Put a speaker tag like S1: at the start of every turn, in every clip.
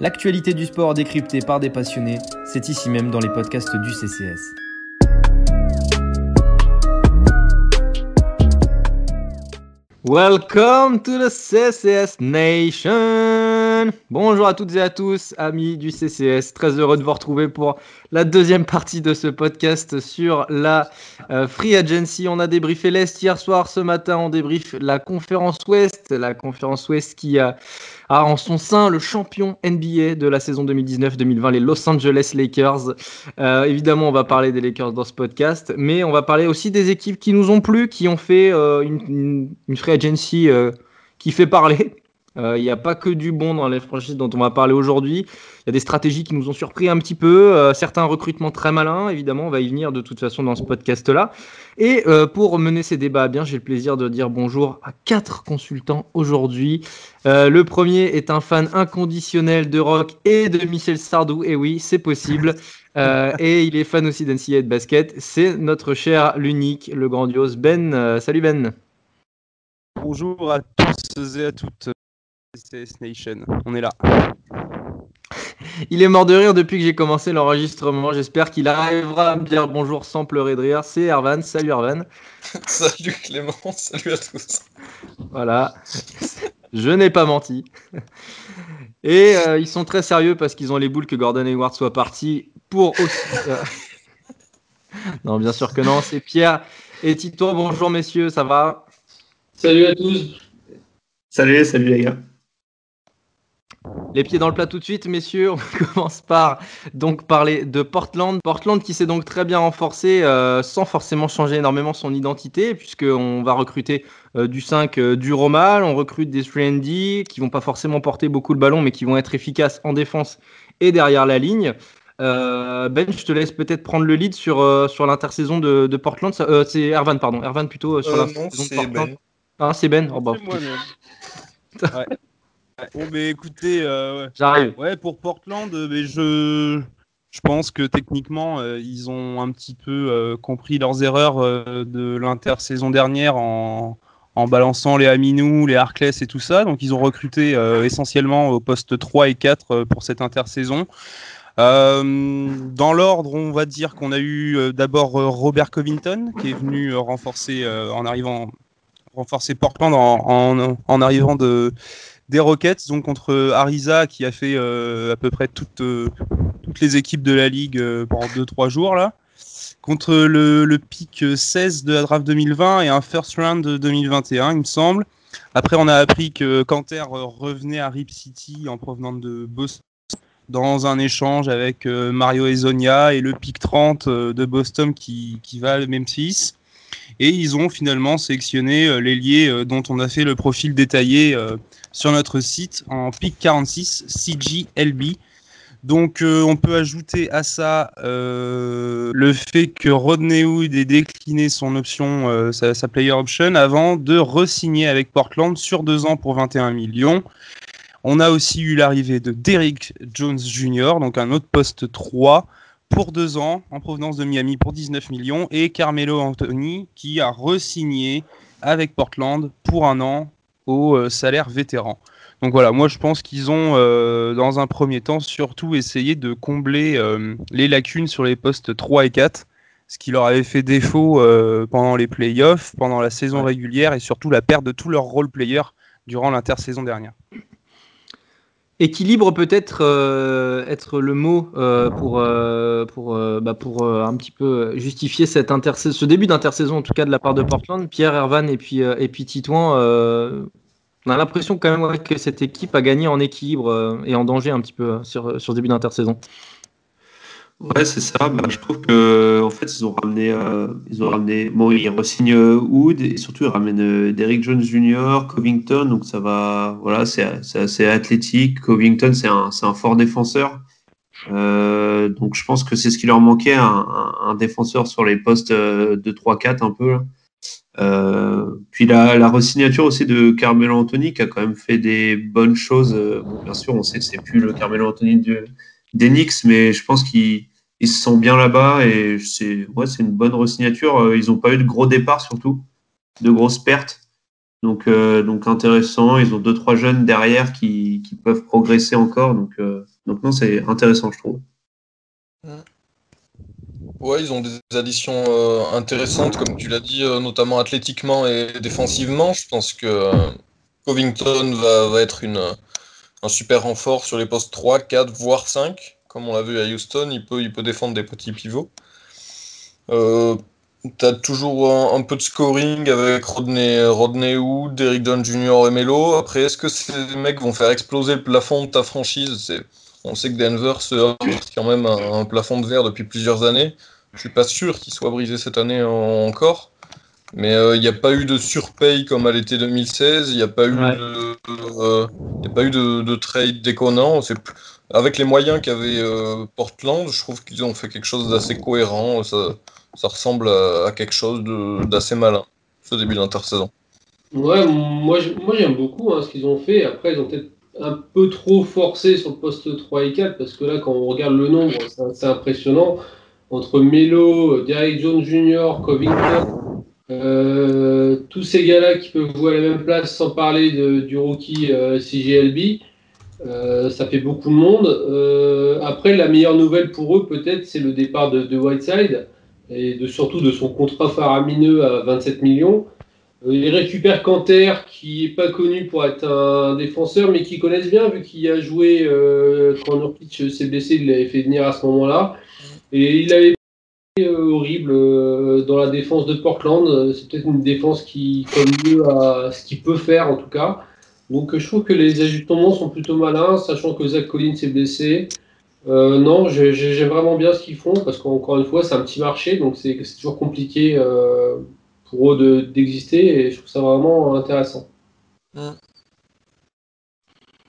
S1: L'actualité du sport décryptée par des passionnés, c'est ici même dans les podcasts du CCS. Welcome to the CCS Nation. Bonjour à toutes et à tous, amis du CCS. Très heureux de vous retrouver pour la deuxième partie de ce podcast sur la euh, Free Agency. On a débriefé l'Est hier soir. Ce matin, on débriefe la conférence Ouest. La conférence Ouest qui a, en son sein le champion NBA de la saison 2019-2020, les Los Angeles Lakers. Euh, évidemment, on va parler des Lakers dans ce podcast, mais on va parler aussi des équipes qui nous ont plu, qui ont fait euh, une, une, Free Agency qui fait parler. Il n'y a pas que du bon dans les franchises dont on va parler aujourd'hui. Il y a des stratégies qui nous ont surpris un petit peu, euh, certains recrutements très malins, évidemment, on va y venir de toute façon dans ce podcast-là. Et euh, pour mener ces débats à bien, j'ai le plaisir de dire bonjour à quatre consultants aujourd'hui. Euh, le premier est un fan inconditionnel de rock et de Michel Sardou, et oui, c'est possible. et il est fan aussi d'NCA et de basket. C'est notre cher, l'unique, le grandiose Ben. salut Ben.
S2: Bonjour à tous et à toutes. CS Nation, on est là.
S1: Il est mort de rire depuis que j'ai commencé l'enregistrement. J'espère qu'il arrivera à me dire bonjour sans pleurer de rire. C'est Ervan. Salut Ervan.
S3: salut Clément. Salut à tous.
S1: Voilà. Je n'ai pas menti. Et euh, ils sont très sérieux parce qu'ils ont les boules que Gordon Hayward soit parti pour aussi. non, bien sûr que non. C'est Pierre et Tito. Bonjour messieurs, ça va?
S4: Salut à tous.
S5: Salut, salut les gars.
S1: Les pieds dans le plat tout de suite, messieurs. On commence par donc parler de Portland. Portland qui s'est donc très bien renforcé euh, sans forcément changer énormément son identité, puisqu'on va recruter euh, du 5 euh, du Romal, on recrute des 3D qui vont pas forcément porter beaucoup le ballon, mais qui vont être efficaces en défense et derrière la ligne. ben, je te laisse peut-être prendre le lead sur, sur l'intersaison de, Portland. c'est Ervan, pardon. Ervan plutôt sur l'intersaison de Portland. Ben. Ah, c'est Ben. Oh, bah,
S2: ouais. Bon, mais écoutez, euh,
S1: j'arrive.
S2: Ouais, pour Portland, euh, mais je, je pense que techniquement, euh, ils ont un petit peu compris leurs erreurs de l'intersaison dernière en, en, balançant les Aminou, les Harkless et tout ça. Donc, ils ont recruté essentiellement au poste 3 et 4 pour cette intersaison. dans l'ordre, on va dire qu'on a eu d'abord Robert Covington qui est venu renforcer en arrivant renforcer Portland en, en, en arrivant de des Rockets, donc contre Ariza qui a fait euh, à peu près toutes, euh, toutes les équipes de la ligue euh, pendant 2-3 jours là. Contre le, le, pic 16 de la draft 2020 et un first round de 2021, il me semble. Après, on a appris que Canter revenait à Rip City en provenance de Boston dans un échange avec Mario Ezonia et le pic 30 de Boston qui, qui va à Memphis. Et ils ont finalement sélectionné l'ailier dont on a fait le profil détaillé sur notre site en PIC 46 CGLB. Donc euh, on peut ajouter à ça euh, le fait que Rodney Hood ait décliné son option, euh, sa, player option, avant de re-signer avec Portland sur deux ans pour 21 millions. On a aussi eu l'arrivée de Derrick Jones Jr., donc un autre poste 3 pour deux ans en provenance de Miami pour 19 millions, et Carmelo Anthony qui a re-signé avec Portland pour un an au euh, salaire vétéran. Donc voilà, moi je pense qu'ils ont, euh, dans un premier temps, surtout essayé de combler euh, les lacunes sur les postes 3 et 4, ce qui leur avait fait défaut pendant les playoffs, pendant la saison régulière et surtout la perte de tous leurs role players durant l'intersaison dernière.
S1: Équilibre peut-être être le mot pour, pour, bah, pour un petit peu justifier ce début d'intersaison en tout cas de la part de Portland. Pierre, Ervan et puis, et Titouan, on a l'impression quand même que cette équipe a gagné en équilibre euh, et en danger un petit peu euh, sur, sur ce début d'intersaison.
S5: Ouais, c'est ça. Bah, je trouve que en fait, ils ont ramené, euh, ils ont ramené, bon, ils re-signent Wood et surtout ils ramènent Derrick Jones Jr., Covington. Donc ça va, voilà, c'est assez athlétique. Covington, c'est un, un, fort défenseur. donc je pense que c'est ce qui leur manquait, un, défenseur sur les postes de 3-4 un peu. Euh, puis la, la resignature aussi de Carmelo Anthony qui a quand même fait des bonnes choses. Euh, bien sûr, on sait que c'est plus le Carmelo Anthony d'Enix, mais je pense qu'ils se sentent bien là-bas et c'est ouais, une bonne resignature. Euh, ils n'ont pas eu de gros départs surtout, de grosses pertes. Donc, euh, donc intéressant. Ils ont deux trois jeunes derrière qui, qui peuvent progresser encore. Donc, euh, donc non, c'est intéressant, je trouve.
S3: Ouais, ils ont des additions intéressantes, comme tu l'as dit, notamment athlétiquement et défensivement. Je pense que Covington va, va être une, un super renfort sur les postes 3, 4, voire 5. Comme on l'a vu à Houston, il peut, il peut défendre des petits pivots. Euh, tu as toujours un, un peu de scoring avec Rodney, Rodney Hood, Derrick Dunn Jr. et Melo. Après, est-ce que ces mecs vont faire exploser le plafond de ta franchise? On sait que Denver se heurte quand même à un plafond de verre depuis plusieurs années. Je suis pas sûr qu'il soit brisé cette année en- encore. Mais euh, il n'y a pas eu de surpaye comme à l'été 2016. Il n'y a pas eu
S1: Ouais.
S3: de, euh, y a pas eu de, de trade déconnant. Avec les moyens qu'avait euh, Portland, je trouve qu'ils ont fait quelque chose d'assez cohérent. Ça, ça ressemble à, quelque chose d'assez malin, ce début d'intersaison.
S4: Ouais, moi j'aime beaucoup hein, ce qu'ils ont fait. Après, ils ont peut-être un peu trop forcé sur le poste 3 et 4 parce que là, quand on regarde le nombre, c'est impressionnant. Entre Melo, Derrick Jones Jr., Covington, euh, tous ces gars-là qui peuvent jouer à la même place sans parler du rookie euh, CGLB, euh, ça fait beaucoup de monde. Euh, après, la meilleure nouvelle pour eux, peut-être, c'est le départ de, de Whiteside et surtout de son contrat faramineux à 27 millions. Euh, Il récupère Canter, qui n'est pas connu pour être un défenseur, mais qui connaissent bien, vu qu'il a joué euh, quand Nurkic s'est blessé, il l'avait fait venir à ce moment-là. Et il avait horrible dans la défense de Portland. C'est peut-être une défense qui colle mieux à ce qu'il peut faire, en tout cas. Donc je trouve que les ajustements sont plutôt malins, sachant que Zach Collins s'est blessé. Euh, non, j'ai- j'ai- j'aime vraiment bien ce qu'ils font, parce qu'encore une fois, c'est un petit marché, donc c'est toujours compliqué. euh, pour eux de- d'exister et je trouve ça vraiment intéressant.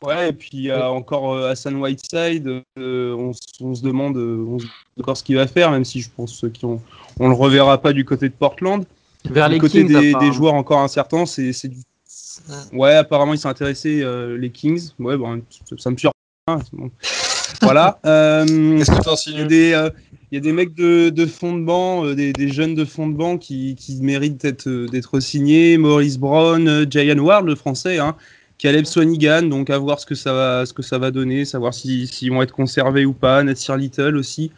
S2: Ouais, et puis il y a encore euh, Hassan Whiteside. euh, on, se demande on se demande encore ce qu'il va faire, même si je pense qu'on on le reverra pas du côté de Portland.
S1: Vers
S2: du
S1: les
S2: côté
S1: Kings,
S2: des, joueurs encore incertains, c'est c'est du. Ouais, apparemment ils sont intéressés euh, les Kings. Ouais, bon, ça, ça me surprend. hein, bon. voilà. Euh,
S3: Est-ce que tu
S2: il y a
S3: insinues
S2: des, euh, il y a des mecs de, de fond de banc, euh, des, des jeunes de fond de banc qui, qui méritent d'être d'être signés. Maurice Brown, euh, Jayan Ward, le français, hein, Caleb Swanigan, donc à voir ce que ça va, ce que ça va donner, savoir s'ils si, s'ils vont être conservés ou pas. Natsir Little aussi.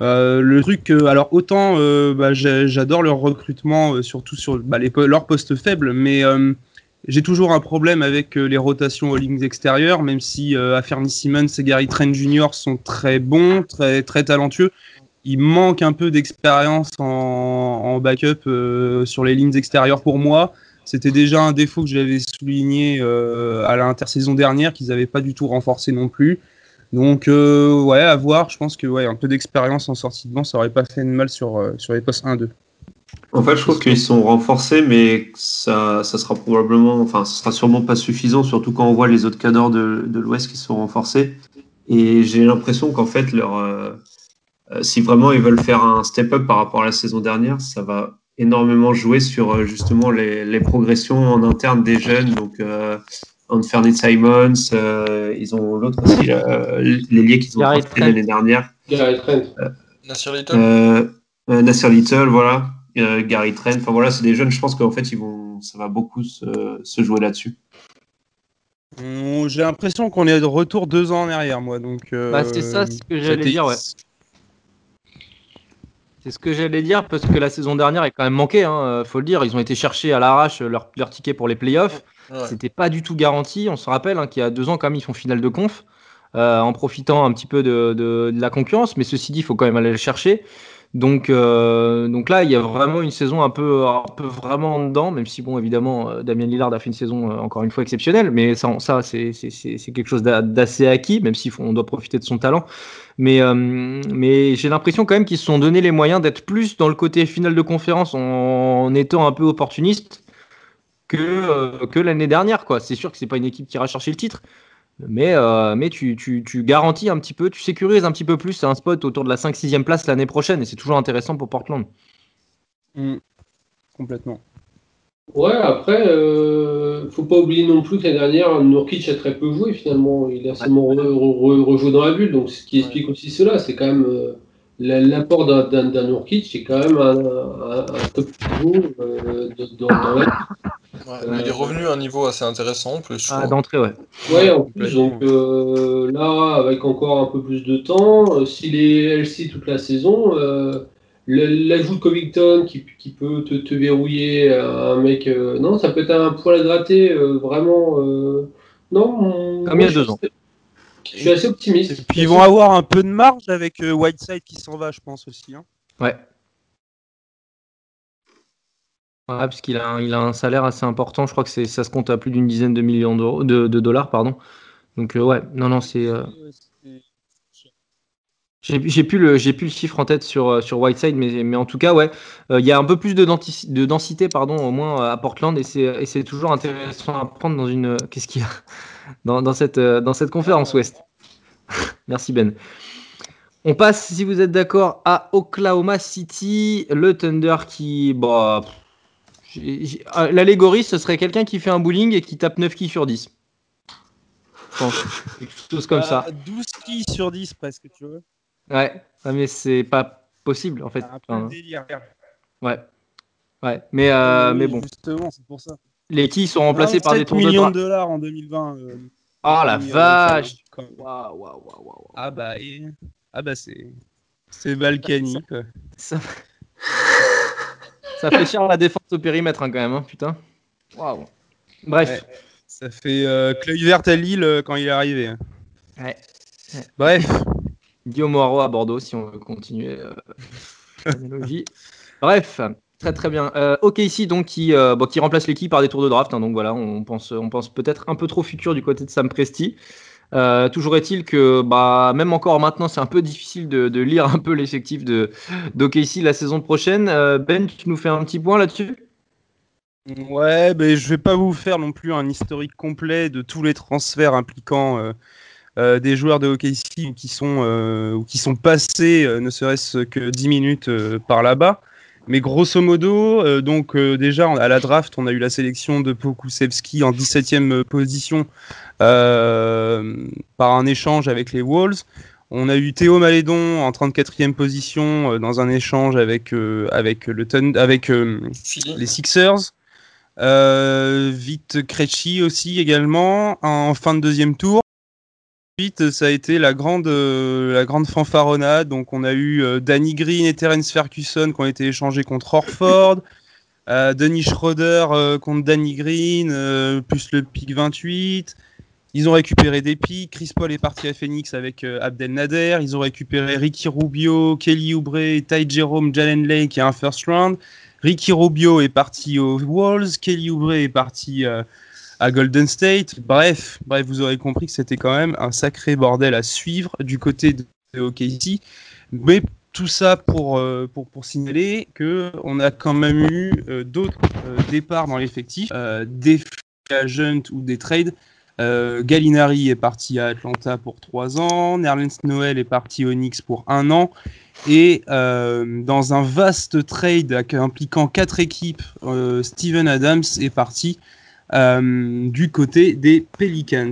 S2: Euh, le truc, euh, alors autant euh, bah, j'adore leur recrutement, euh, surtout sur bah, les, po- leurs postes faibles, mais euh, j'ai toujours un problème avec euh, les rotations aux lignes extérieures, même si euh, Aferny Simmons et Gary Trent Jr. sont très bons, très, très talentueux. Il manque un peu d'expérience en, backup euh, sur les lignes extérieures pour moi. C'était déjà un défaut que j'avais souligné euh, à l'intersaison dernière, qu'ils n'avaient pas du tout renforcé non plus. Donc, ouais, à voir. Je pense que ouais, un peu d'expérience en sortie de banc, ça aurait pas fait de mal sur, sur les postes 1-2.
S5: En fait, je trouve qu'ils sont renforcés, mais ça, ça sera probablement, enfin, ça sera sûrement pas suffisant, surtout quand on voit les autres cadors de, de l'Ouest qui sont renforcés. Et j'ai l'impression qu'en fait, leur, euh, euh, si vraiment ils veulent faire un step-up par rapport à la saison dernière, ça va énormément jouer sur euh, justement les, les progressions en interne des jeunes. Donc, euh, Anthony Simons, euh, ils ont l'autre aussi, là, l'ailier qu'ils ont l'année dernière.
S4: Gary Trent.
S3: Nasir Little
S5: Nasser Little, voilà. Euh, Gary Trent. Enfin voilà, c'est des jeunes. Je pense qu'en fait, ils vont, ça va beaucoup se, se jouer là-dessus.
S2: J'ai l'impression qu'on est de retour deux ans en arrière, moi. Donc, euh,
S1: Bah, c'est ça, ce que j'allais dire, ouais. C'est ce que j'allais dire parce que la saison dernière est quand même manqué, hein, euh, faut le dire. Ils ont été chercher à l'arrache leur, leur ticket pour les playoffs.
S3: Ouais.
S1: C'était pas du tout garanti. On se rappelle hein, qu'il y a deux ans, quand même, ils font finale de conf euh, en profitant un petit peu de, de- de la concurrence. Mais ceci dit, il faut quand même aller le chercher. Donc, euh, donc là, il y a vraiment une saison un peu, un peu vraiment en dedans, même si, bon, évidemment, euh, Damien Lillard a fait une saison euh, encore une fois exceptionnelle, mais ça, ça c'est quelque chose d'a- d'assez acquis, même si on doit profiter de son talent. Mais, j'ai l'impression quand même qu'ils se sont donné les moyens d'être plus dans le côté finale de conférence en, étant un peu opportuniste que, que l'année dernière. C'est sûr que c'est pas une équipe qui ira chercher le titre, mais, euh, mais tu, tu, tu garantis un petit peu, tu sécurises un petit peu plus un spot autour de la 5-6e place l'année prochaine, et c'est toujours intéressant pour Portland.
S2: Hum, Complètement.
S4: Ouais, après, euh, faut pas oublier non plus que l'année dernière, Nurkic a très peu joué finalement. Il a seulement re- re- re- rejoué dans la bulle, donc ce qui explique aussi cela, c'est quand même euh, la- l'apport d'un- d'un d'un Nurkic, c'est quand même un, un- un top pivot euh, de- dans, dans la
S3: Ouais, il est revenu à un niveau assez intéressant en plus.
S1: Ah, d'entrée, ouais.
S4: Ouais, en plus, donc euh, là, avec encore un peu plus de temps, euh, s'il est LC toute la saison, euh, l'ajout de Covington qui, qui peut te, te verrouiller un mec. euh, non, ça peut être un poil à gratter, euh, vraiment. euh, non, mon-
S1: Comme il y a deux
S4: suis
S1: ans.
S4: assez- Je suis assez optimiste.
S2: Et puis ils vont avoir un peu de marge avec euh, Whiteside qui s'en va, je pense aussi. hein.
S1: Ouais. Ouais, parce qu'il a, un- salaire assez important. Je crois que ça se compte à plus d'une dizaine de millions de, dollars, pardon. Donc euh, ouais, non, non, c'est. euh, J'ai, plus le, chiffre en tête sur, euh, Whiteside, mais, en tout cas, ouais, il y a un peu plus de, densité, pardon, au moins à Portland, et c'est, toujours intéressant à prendre dans une, qu'est-ce qu'il y a dans, cette, conférence Ouest. Merci Ben. On passe, si vous êtes d'accord, à Oklahoma City, le Thunder qui, bah, ah, l'allégorie, ce serait quelqu'un qui fait un bowling et qui tape 9 qui sur 10. Je pense, quelque chose comme ça.
S2: Ah, 12 kills sur 10 presque, tu vois.
S1: Ouais, Ah, mais c'est pas possible en fait.
S2: Un peu
S1: Enfin,
S2: délire.
S1: ouais, ouais, mais euh,
S2: Oui,
S1: mais bon,
S2: Justement, c'est pour ça.
S1: les quilles sont remplacés par des
S2: 27
S1: tours de
S2: millions de dollars en 2020. euh,
S1: Ah la
S2: euh,
S1: vache waouh, waouh, waouh.
S2: Ah bah, et- ah bah c'est c'est Balkany quoi.
S1: Ça... Ça fait cher la défense au périmètre hein, quand même, hein, putain. Waouh. Bref.
S2: Ouais. Ça fait euh, verte à Lille euh, quand il est arrivé. hein.
S1: Ouais.
S2: Bref,
S1: Guillaume Moreau à Bordeaux, si on veut continuer euh, l'analogie. Bref, très très bien. Euh, OKC donc qui, euh, bon, qui remplace l'équipe par des tours de draft. hein, donc voilà, on pense, on pense peut-être un peu trop futur du côté de Sam Presti. Euh, toujours est-il que bah, même encore maintenant, c'est un peu difficile de, lire un peu l'effectif de d'OKC la saison prochaine. Euh, ben, tu nous fais un petit point là-dessus?
S2: Ouais, mais je vais pas vous faire non plus un historique complet de tous les transferts impliquant euh, des joueurs de OKC qui sont ou qui sont passés, ne serait-ce que 10 minutes par là-bas. Mais grosso modo, donc déjà à la draft, on a eu la sélection de Pokusevski en 17e position euh, par un échange avec les Wolves. On a eu Théo Malédon en 34e position euh, dans un échange avec, euh, avec, le Thun- avec les Sixers. Vite Krejci aussi également en fin de deuxième tour. Ensuite, ça a été la grande, la grande fanfaronnade. Donc, on a eu Danny Green et Terence Ferguson qui ont été échangés contre Orford. Denis Schroeder contre Danny Green, plus le pick 28. Ils ont récupéré des pics. Chris Paul est parti à Phoenix avec euh, Abdel Nader. Ils ont récupéré Ricky Rubio, Kelly Oubre, Ty Jerome, Jalen Lake et un first round. Ricky Rubio est parti aux Wolves. Kelly Oubre est parti euh, à Golden State. Bref, bref, vous aurez compris que c'était quand même un sacré bordel à suivre du côté de OKC. Mais tout ça pour, euh, pour, pour signaler qu'on a quand même eu d'autres départs dans l'effectif, des agents ou des trades. Euh, Gallinari est parti à Atlanta pour 3 ans, Nerlens Noël est parti au Knicks pour 1 an, et euh, dans un vaste trade impliquant quatre équipes, euh, Steven Adams est parti euh, du côté des Pelicans.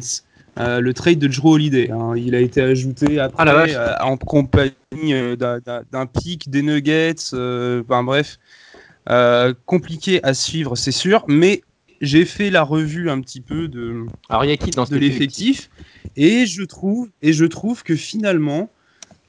S2: Le trade de Drew Holiday. hein. Il a été ajouté après
S1: Ah
S2: euh, en compagnie d'un- pic, des Nuggets, enfin bref. Compliqué à suivre, c'est sûr, mais j'ai fait la revue un petit peu de,
S1: Alors, il y a qui dans
S2: de l'effectif et je trouve et je trouve que finalement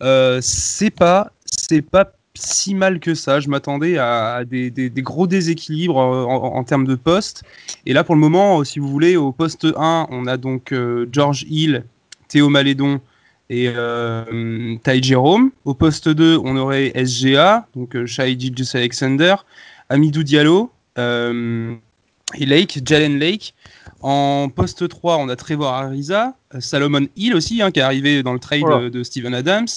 S2: euh, c'est pas c'est pas si mal que ça. Je m'attendais à, des, des- des gros déséquilibres en, en termes de postes et là pour le moment si vous voulez au poste 1 on a donc euh, George Hill Théo Malédon et euh, Ty Jerome. Au poste 2 on aurait SGA donc euh, Shai Alexander Amidou Diallo euh, et Lake Jalen Lake en poste 3, on a Trevor Ariza, euh, Salomon Hill aussi, hein, qui est arrivé dans le trade
S1: Voilà.
S2: de Steven Adams,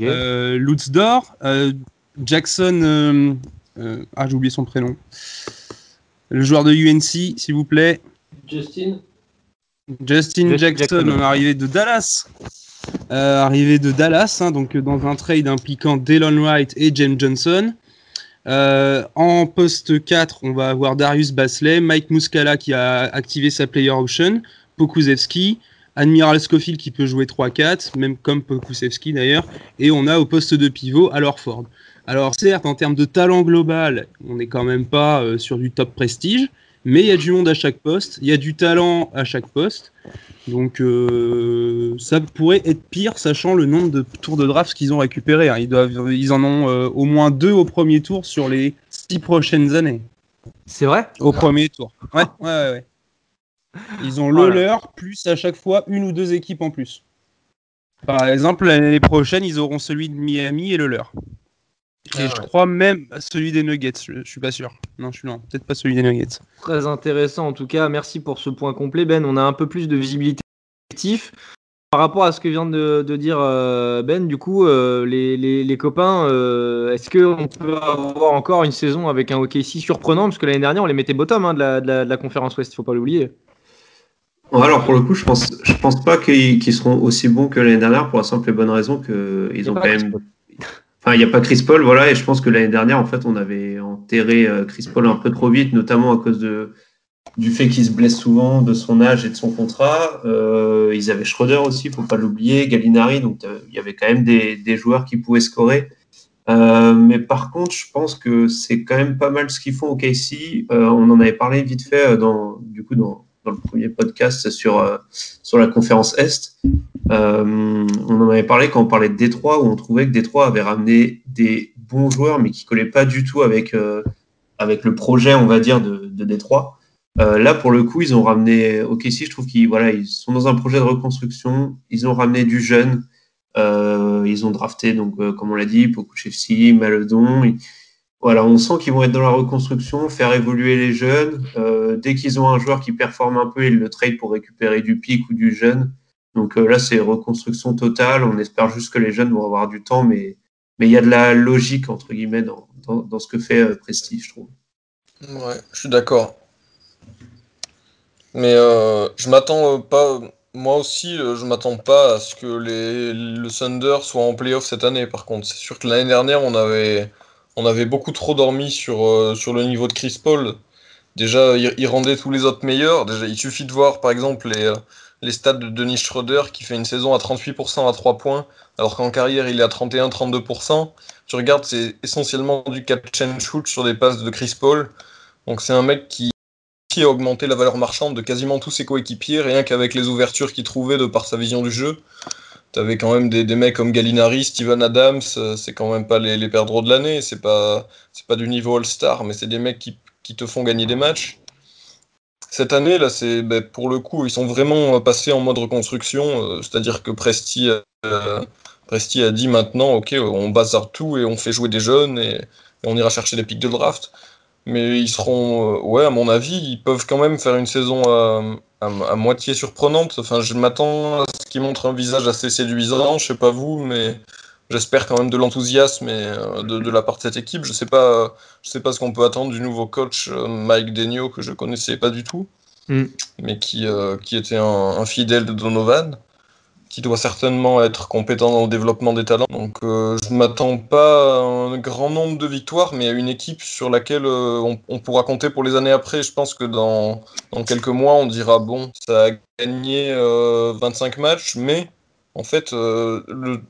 S2: euh, Lutz Dor, euh, Jackson, euh, euh, ah j'ai oublié son prénom, le joueur de UNC, s'il vous plaît,
S4: Justin
S2: Justin
S1: Justin
S2: Jackson,
S1: Jackson.
S2: on est arrivé de Dallas. Euh, arrivé de Dallas, hein, donc dans un trade impliquant Delon Wright et James Johnson. Euh, en poste 4, on va avoir Darius Basley, Mike Muscala qui a activé sa player option, Pokusevski, Admiral Scofield qui peut jouer 3-4, même comme Pokusevski d'ailleurs, et on a au poste de pivot alors Ford. Alors certes, en termes de talent global, on n'est quand même pas euh, sur du top prestige, mais il y a du monde à chaque poste, il y a du talent à chaque poste. Donc euh, ça pourrait être pire, sachant le nombre de tours de draft qu'ils ont récupérés. Hein. Ils, doivent, ils en ont euh, au moins deux au premier tour sur les six prochaines années.
S1: C'est vrai?
S2: Au premier tour. Ouais, ouais, ouais. ouais. Ils ont le leur, plus à chaque fois une ou deux équipes en plus. Par exemple, l'année prochaine, ils auront celui de Miami et le leur. Et
S3: Ah
S2: je crois même celui des Nuggets, je, je suis pas sûr. Non, je suis non, peut-être pas celui des Nuggets.
S1: Très intéressant en tout cas. Merci pour ce point complet, Ben. On a un peu plus de visibilité. Par rapport à ce que vient de, de dire euh, Ben, du coup, euh, les, les- les copains, euh, est-ce qu'on peut avoir encore une saison avec un OKC surprenant? Parce que l'année dernière, on les mettait bottom hein, de, la, de la- de la conférence Ouest, il faut pas l'oublier.
S5: Alors pour le coup, je pense, je pense pas qu'ils seront aussi bons que l'année dernière pour la simple et bonne raison qu'ils ont quand même. Enfin, il n'y a pas Chris Paul, voilà, et je pense que l'année dernière, en fait, on avait enterré euh, Chris Paul un peu trop vite, notamment à cause du fait qu'il se blesse souvent, de son âge et de son contrat. Euh, ils avaient Schroeder aussi, faut pas l'oublier, Gallinari, donc euh, il y avait quand même des, joueurs qui pouvaient scorer. Mais par contre, je pense que c'est quand même pas mal ce qu'ils font au KC. On en avait parlé vite fait dans, du coup, dans, dans le premier podcast sur, euh, sur la conférence Est. Euh, on en avait parlé quand on parlait de Détroit, où on trouvait que Détroit avait ramené des bons joueurs, mais qui collaient pas du tout avec, euh, avec le projet, on va dire, de, de Détroit. Là, pour le coup, ils ont ramené OKC. Je trouve qu'ils voilà, ils sont dans un projet de reconstruction. Ils ont ramené du jeune. Ils ont drafté, donc, comme on l'a dit, Pokuchevski, Maledon. Voilà, on sent qu'ils vont être dans la reconstruction, faire évoluer les jeunes. Euh, dès qu'ils ont un joueur qui performe un peu, ils le trade pour récupérer du pic ou du jeune. Donc euh, là, c'est reconstruction totale. On espère juste que les jeunes vont avoir du temps, mais mais il y a de la logique entre guillemets dans, dans, ce que fait euh, Presti, je trouve.
S3: Ouais, je suis d'accord. Mais je m'attends pas. Moi aussi, je m'attends pas à ce que les, le Thunder soit en playoff cette année. Par contre, c'est sûr que l'année dernière, on avait, on avait beaucoup trop dormi sur, euh, sur le niveau de Chris Paul. Déjà, il, rendait tous les autres meilleurs. Déjà, il suffit de voir, par exemple, les, euh, les stats de Denis Schroeder qui fait une saison à 38% à 3 points, alors qu'en carrière, il est à 31-32%. Tu regardes, c'est essentiellement du catch and shoot sur des passes de Chris Paul. Donc c'est un mec qui, qui a augmenté la valeur marchande de quasiment tous ses coéquipiers, rien qu'avec les ouvertures qu'il trouvait de par sa vision du jeu. T'avais quand même des, mecs comme Gallinari, Steven Adams, euh, c'est quand même pas les, perdreaux de l'année, c'est pas, pas du niveau All-Star, mais c'est des mecs qui, te font gagner des matchs. Cette année, là, c'est ben, pour le coup, ils sont vraiment passés en mode reconstruction, euh, c'est-à-dire que Presti, euh, Presti a dit maintenant, ok, on bazarde tout et on fait jouer des jeunes et, et on ira chercher des pics de draft. Mais ils seront, euh, ouais, à mon avis, ils peuvent quand même faire une saison à, à, à moitié surprenante. Enfin, je m'attends à ce qu'ils montrent un visage assez séduisant. Je sais pas vous, mais j'espère quand même de l'enthousiasme et euh, de, de la part de cette équipe. Je sais pas, je sais pas ce qu'on peut attendre du nouveau coach euh, Mike Denio que je connaissais pas du tout,
S1: Mm.
S3: mais qui, euh, qui était un, un fidèle de Donovan qui doit certainement être compétent dans le développement des talents. Donc euh, je m'attends pas à un grand nombre de victoires, mais à une équipe sur laquelle euh, on, on pourra compter pour les années après. Je pense que dans, dans quelques mois, on dira bon, ça a gagné euh, 25 matchs, mais en fait, euh, le-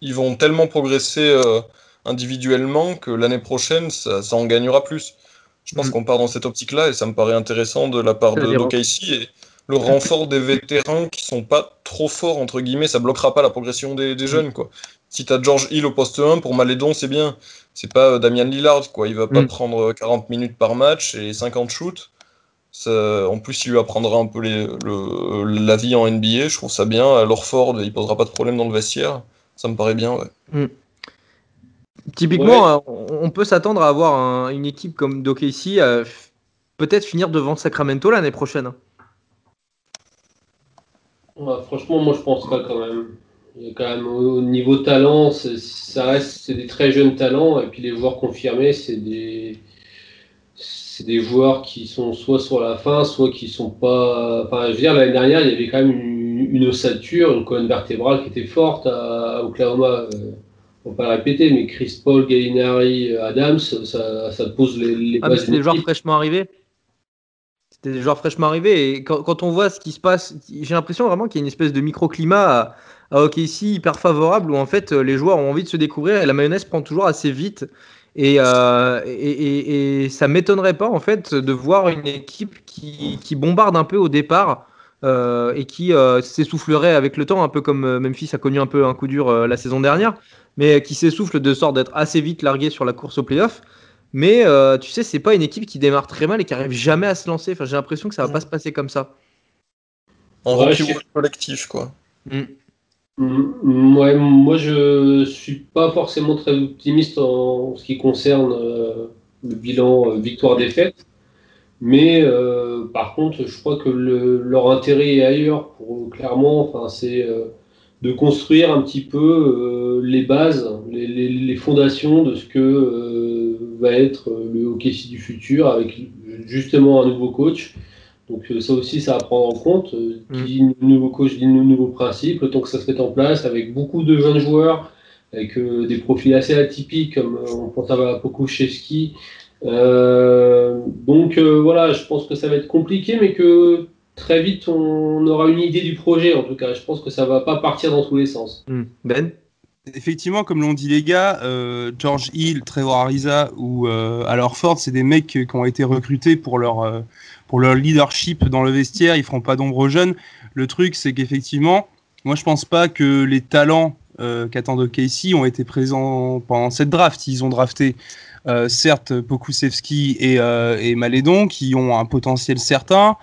S3: ils vont tellement progresser euh, individuellement que l'année prochaine, ça, ça en gagnera plus. Je pense
S1: Mm.
S3: qu'on part dans cette optique-là et ça me paraît intéressant de la part de d'OKC et le renfort des vétérans qui sont pas trop forts entre guillemets, ça bloquera pas la progression des, des jeunes quoi. Si t'as George Hill au poste 1 pour Malédon, c'est bien. C'est pas euh, Damian Lillard quoi, il va pas
S1: Mm.
S3: prendre 40 minutes par match et 50 shoots. Ça- en plus, il lui apprendra un peu les- le- la vie en NBA, je trouve ça bien. À Lorford, il posera pas de problème dans le vestiaire. Ça me paraît bien, ouais.
S1: Typiquement, euh, on peut s'attendre à avoir un- une équipe comme d'OKC euh, peut-être finir devant Sacramento l'année prochaine.
S4: Ouais, franchement, moi je pense pas quand même. Il y a quand même au au niveau talent, c'est- ça reste c'est des très jeunes talents et puis les joueurs confirmés, c'est des c'est des joueurs qui sont soit sur la fin, soit qui sont pas. Enfin, je veux dire l'année dernière, il y avait quand même une, une ossature, une colonne vertébrale qui était forte à, Oklahoma. Euh, on va pas le répéter, mais Chris Paul, Gallinari, Adams, ça, ça pose les, les
S1: Ah, mais
S4: bases
S1: c'est des joueurs fraîchement arrivés? Des joueurs fraîchement arrivés. Et quand, on voit ce qui se passe, j'ai l'impression vraiment qu'il y a une espèce de microclimat à, à OKC hyper favorable où en fait les joueurs ont envie de se découvrir et la mayonnaise prend toujours assez vite. Et, euh, et, et, et, ça m'étonnerait pas en fait de voir une équipe qui, bombarde un peu au départ euh, et qui euh, s'essoufflerait avec le temps, un peu comme euh, Memphis a connu un peu un coup dur la saison dernière, mais qui s'essouffle de sorte d'être assez vite largué sur la course au playoff. Mais euh, tu sais, c'est pas une équipe qui démarre très mal et qui arrive jamais à se lancer. Enfin, j'ai l'impression que ça va pas se passer comme ça.
S3: En
S4: Ouais,
S3: rookie
S4: je-
S3: wall collectif, quoi.
S1: Mm.
S4: Mm, Ouais, moi je suis pas forcément très optimiste en ce qui concerne euh, le bilan euh, victoire-défaite, mais euh, par contre je crois que le- leur intérêt est ailleurs pour clairement, enfin c'est euh, de construire un petit peu euh, les bases, les, les- les fondations de ce que euh, va être le hockey du futur avec justement un nouveau coach. Donc euh, ça aussi, ça à prendre en compte. Euh,
S1: Mm.
S4: Qui dit nouveau coach dit nou- nouveau principe. Le temps que ça se mette en place avec beaucoup de jeunes joueurs, avec euh, des profils assez atypiques comme euh, on pense à Pokushevski. Euh, donc euh, voilà, je pense que ça va être compliqué, mais que très vite on aura une idée du projet. En tout cas, je pense que ça va pas partir dans tous les sens.
S1: Mm. Ben?
S2: Effectivement, comme l'ont dit les gars, euh, George Hill, Trevor Ariza ou euh, alors Ford, c'est des mecs qui ont été recrutés pour leur, euh, pour leur leadership dans le vestiaire. Ils feront pas d'ombre aux jeunes. Le truc, c'est qu'effectivement, moi, je pense pas que les talents euh, qu'attendent Casey ont été présents pendant cette draft. Ils ont drafté, certes, Pokusevski et, Malédon, qui ont un potentiel certain.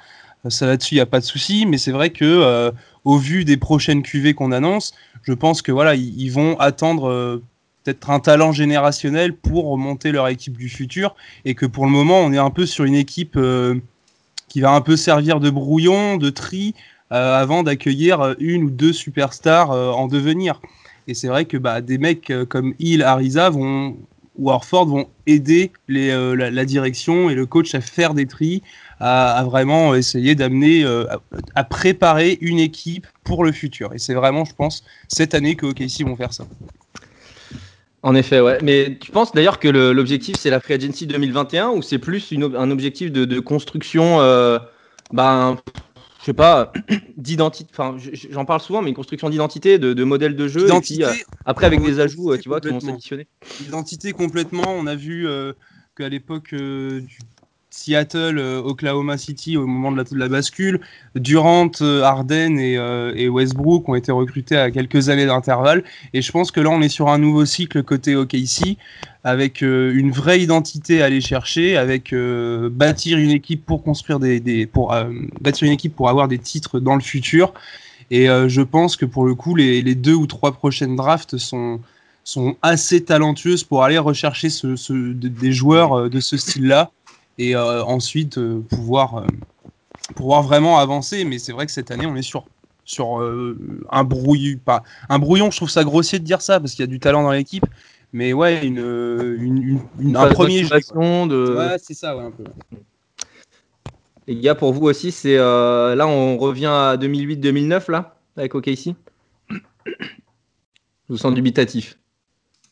S2: Ça là-dessus, il n'y a pas de souci. Mais c'est vrai que, au vu des prochaines QV qu'on annonce, je pense que voilà, ils, vont attendre euh, peut-être un talent générationnel pour remonter leur équipe du futur et que pour le moment, on est un peu sur une équipe euh, qui va un peu servir de brouillon, de tri euh, avant d'accueillir une ou deux superstars en devenir. Et c'est vrai que bah, des mecs comme Hill, Ariza vont ou Orford vont aider euh, la, direction et le coach à faire des tris, à, vraiment essayer d'amener, euh, à, préparer une équipe pour le futur. Et c'est vraiment, je pense, cette année que OKC vont faire ça.
S1: En effet, ouais. Mais tu penses d'ailleurs que l'objectif c'est la Free Agency 2021 ou c'est plus un objectif de, de construction, euh, ben, je sais pas, d'identité. Enfin, j'en parle souvent, mais une construction d'identité, de, de modèle de jeu. Et puis, euh, après, avec des ajouts, euh, tu vois, qui vont s'additionner.
S2: identité complètement. On a vu euh, qu'à l'époque euh, du Seattle, euh, Oklahoma City, au moment de la, de la bascule, Durant, euh, Harden et, euh, et Westbrook ont été recrutés à quelques années d'intervalle. Et je pense que là, on est sur un nouveau cycle côté OKC, avec une vraie identité à aller chercher, avec bâtir une équipe pour construire des, pour bâtir une équipe pour avoir des titres dans le futur. Et je pense que pour le coup, les, deux ou trois prochaines drafts sont sont assez talentueuses pour aller rechercher ce, ce- de- des joueurs de ce style-là et euh, ensuite euh, pouvoir, euh, pouvoir vraiment avancer. Mais c'est vrai que cette année, on est sur, sur un, brouillon, pas, un brouillon. Je trouve ça grossier de dire ça parce qu'il y a du talent dans l'équipe. Mais ouais, une, une, une- une- un premier jeu.
S1: de...
S2: Ouais, c'est ça, ouais, un peu.
S1: Les gars, pour vous aussi, c'est euh, là, on revient à 2008-2009 là, avec OKC. Je vous sens dubitatif.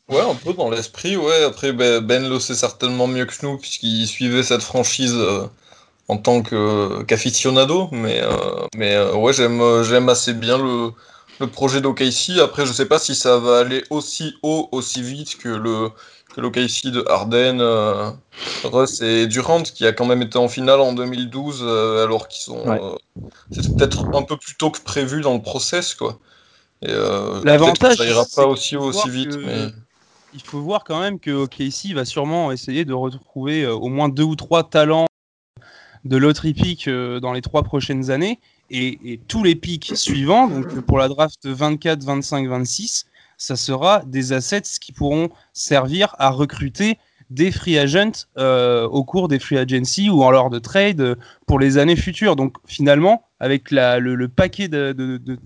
S3: Ouais, un peu dans l'esprit, ouais. Après, ben, Ben le sait certainement mieux que nous, puisqu'il suivait cette franchise euh, en tant que- qu'aficionado. Mais, euh, mais euh, ouais, j'aime euh, j'aime assez bien le, le projet d'OKC. Après, je sais pas si ça va aller aussi haut, aussi vite que le que l'OKC de Harden, euh, Russ et Durant, qui a quand même été en finale en 2012, euh, alors qu'ils sont...
S1: Ouais.
S3: euh, C'était peut-être un peu plus tôt que prévu dans le process, quoi. Et, euh,
S2: L'avantage,
S3: ça ira pas aussi, aussi vite,
S2: que-
S3: mais...
S2: il faut voir quand même que OKC va sûrement essayer de retrouver euh, au moins deux ou trois talents de l'autre pick euh, dans les trois prochaines années. Et, tous les pics suivants, donc pour la draft 24, 25, 26, ça sera des assets qui pourront servir à recruter des free agents euh, au cours des free agency ou en lors de trade euh, pour les années futures. Donc finalement, avec le, paquet de,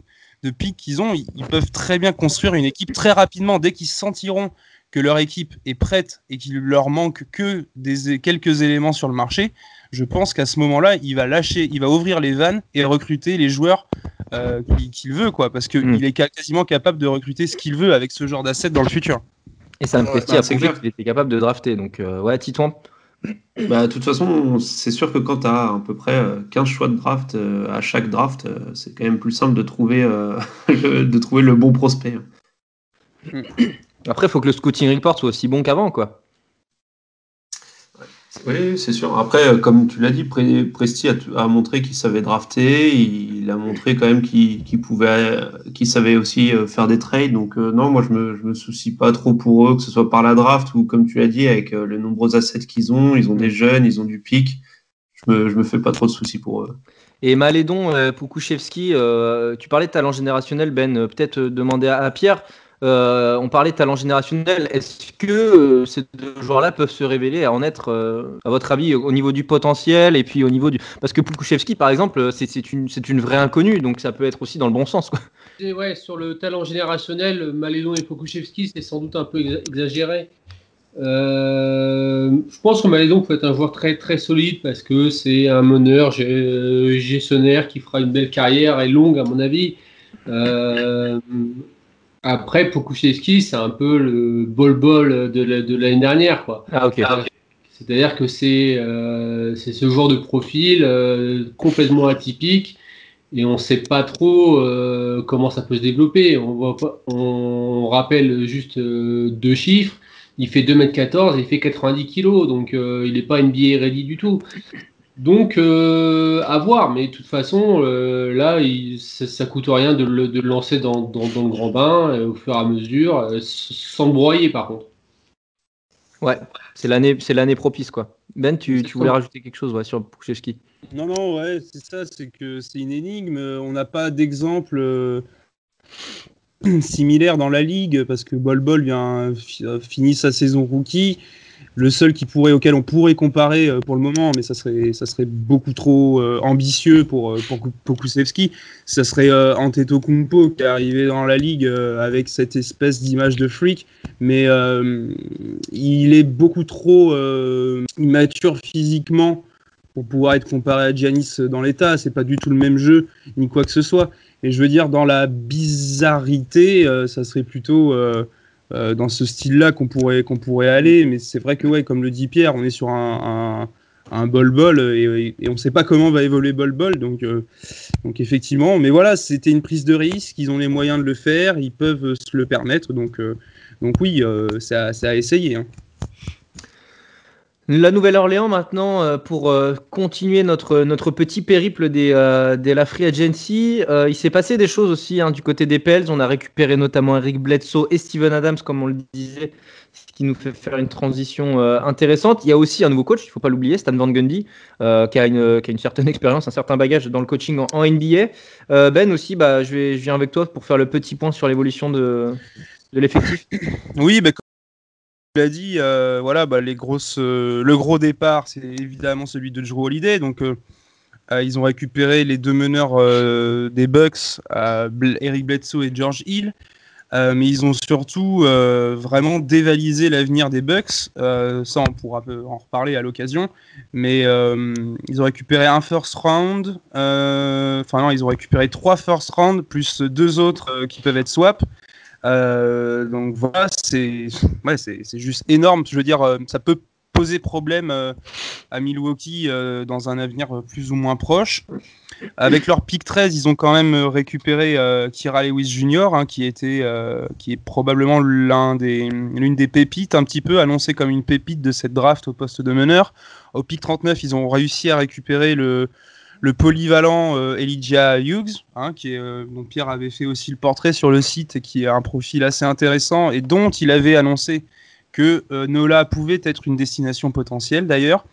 S2: pics qu'ils ont, ils, ils peuvent très bien construire une équipe très rapidement dès qu'ils se sentiront que leur équipe est prête et qu'il leur manque que des, quelques éléments sur le marché, je pense qu'à ce moment-là, il va lâcher, il va ouvrir les vannes et recruter les joueurs euh, qu'il veut, quoi, parce qu'il
S1: Mm.
S2: est quasiment capable de recruter ce qu'il veut avec ce genre d'assets dans le futur.
S1: Et Sam
S3: Ouais,
S1: Presti
S5: bah,
S1: a
S5: c'est
S1: prouvé
S5: clair.
S1: qu'il était capable de drafter. Donc, euh, ouais, Titouan.
S5: Bah, de toute façon, c'est sûr que quand tu as à peu près euh, 15 choix de draft euh, à chaque draft, euh, c'est quand même plus simple de trouver, euh, de trouver le bon prospect.
S1: Après, il faut que le scouting report soit aussi bon qu'avant, quoi.
S5: Oui, c'est sûr. Après, euh, comme tu l'as dit, Presti a, montré qu'il savait drafter, il, a montré quand même qu'il pouvait, qu'il savait aussi euh, faire des trades. Donc euh, non, moi je me, me soucie pas trop pour eux, que ce soit par la draft ou comme tu l'as dit, avec les nombreux assets qu'ils ont, ils ont des jeunes, ils ont du pic. Je me, je me fais pas trop de soucis pour eux.
S1: Et Malédon, Pukushevski, tu parlais de talent générationnel, Ben, peut-être demander à Pierre. Euh, on parlait de talent générationnel. Est-ce que euh, ces deux joueurs-là peuvent se révéler à en être, euh, à votre avis, au niveau du potentiel et puis au niveau du. Parce que Pukushevski, par exemple, c'est une, une, vraie inconnue, donc ça peut être aussi dans le bon sens. Quoi.
S4: Ouais, sur le talent générationnel, Malédon et Pukushevski, c'est sans doute un peu exagéré. je pense que Malédon peut être un joueur très très solide parce que c'est un meneur gestionnaire qui fera une belle carrière et longue à mon avis. Après, Pokushevski, c'est un peu le bol-bol de l'année dernière. Quoi.
S1: Ah, ok.
S4: C'est-à-dire que c'est euh, ce genre de profil euh, complètement atypique et on ne sait pas trop euh, comment ça peut se développer. On, voit on rappelle juste euh, deux chiffres. Il fait 2m14 et il fait 90 kg, donc il n'est pas NBA ready du tout. Donc, euh, à voir, mais de toute façon, euh, là, ça, ne coûte rien de le, lancer dans, le grand bain euh, au fur et à mesure, sans broyer par contre.
S1: Ouais, c'est l'année, c'est l'année propice quoi. Ben, tu, voulais rajouter quelque chose sur Pouchevski?
S2: Non, non, ouais, c'est ça, c'est que c'est une énigme. On n'a pas d'exemple similaire dans la ligue parce que Bol Bol vient finit sa saison rookie le seul qui pourrait, auquel on pourrait comparer euh, pour le moment, mais ça serait, ça serait beaucoup trop euh, ambitieux pour, euh, pour ça serait Antetokounmpo qui est arrivé dans la ligue avec cette espèce d'image de freak, mais il est beaucoup trop immature physiquement pour pouvoir être comparé à Giannis dans l'état. C'est pas du tout le même jeu ni quoi que ce soit. Et je veux dire, dans la bizarreté, ça serait plutôt dans ce style-là qu'on pourrait, aller. Mais c'est vrai que, comme le dit Pierre, on est sur un, un, bol-bol et, on ne sait pas comment va évoluer bol-bol. Donc, euh, donc, effectivement, mais voilà, c'était une prise de risque. Ils ont les moyens de le faire, ils peuvent se le permettre. Donc, euh, oui, c'est à, à, essayer. Hein.
S1: La Nouvelle-Orléans maintenant euh, pour euh, continuer notre, notre petit périple des, euh, de la Free Agency. il s'est passé des choses aussi hein, du côté des Pels. On a récupéré notamment Eric Bledsoe et Steven Adams, comme on le disait, ce qui nous fait faire une transition intéressante. Il y a aussi un nouveau coach, il ne faut pas l'oublier, Stan Van Gundy, qui, a une, qui a une certaine expérience, un certain bagage dans le coaching en, NBA. ben aussi, bah, je, vais, je viens avec toi pour faire le petit point sur l'évolution de, de l'effectif.
S2: Oui, bah, l'as dit, euh, voilà, bah, les grosses, euh, le gros départ, c'est évidemment celui de Drew Holiday. Donc, euh, ils ont récupéré les deux meneurs des Bucks, Eric Bledsoe et George Hill. mais ils ont surtout vraiment dévalisé l'avenir des Bucks. ça, on pourra en reparler à l'occasion. Mais ils ont récupéré un first round. Enfin, non, ils ont récupéré trois first round plus deux autres qui peuvent être swap. Euh, donc voilà, c'est ouais, juste énorme. Je veux dire, euh, ça peut poser problème euh, à Milwaukee dans un avenir plus ou moins proche. Avec leur pick 13, ils ont quand même récupéré Kira Lewis Jr., hein, qui, était, qui est probablement l'un des, l'une des pépites, un petit peu annoncée comme une pépite de cette draft au poste de meneur. Au pick 39, ils ont réussi à récupérer le, le polyvalent euh, Elijah Hughes, hein, qui est, euh, dont Pierre avait fait aussi le portrait sur le site, qui est un profil assez intéressant et dont il avait annoncé que euh, Nola pouvait être une destination potentielle d'ailleurs.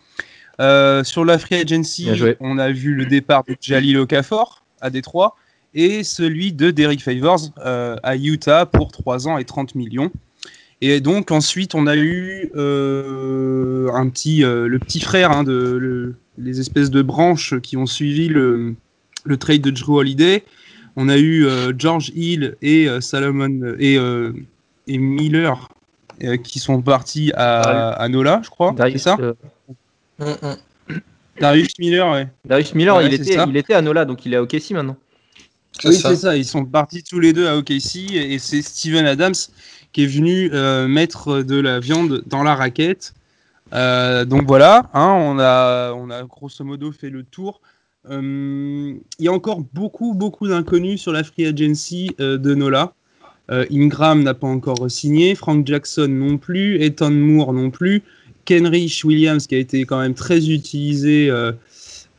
S2: sur la Free Agency, on a vu le départ de Jalil Okafor à Détroit et celui de Derek Favors à Utah pour 3 ans et 30 millions. Et donc ensuite, on a eu un petit, le petit frère hein, de les espèces de branches qui ont suivi le, le trade de Drew Holiday. On a eu euh, George Hill et euh, Salomon et, euh, et Miller qui sont partis à, à Nola, je crois. C'est ça mm, mm. Darius Miller, ouais.
S1: Darius Miller, il, était, il était à Nola, donc il est à OKC maintenant.
S2: Oui, c'est ça. Ils sont partis tous les deux à OKC et c'est Steven Adams qui est venu mettre de la viande dans la raquette euh, donc voilà, hein, on, a, on a grosso modo fait le tour. Euh, il y a encore beaucoup, beaucoup d'inconnus sur la free agency euh, de Nola. Ingram n'a pas encore signé, Frank Jackson non plus, Ethan Moore non plus. Kenrich Williams qui a été quand même très utilisé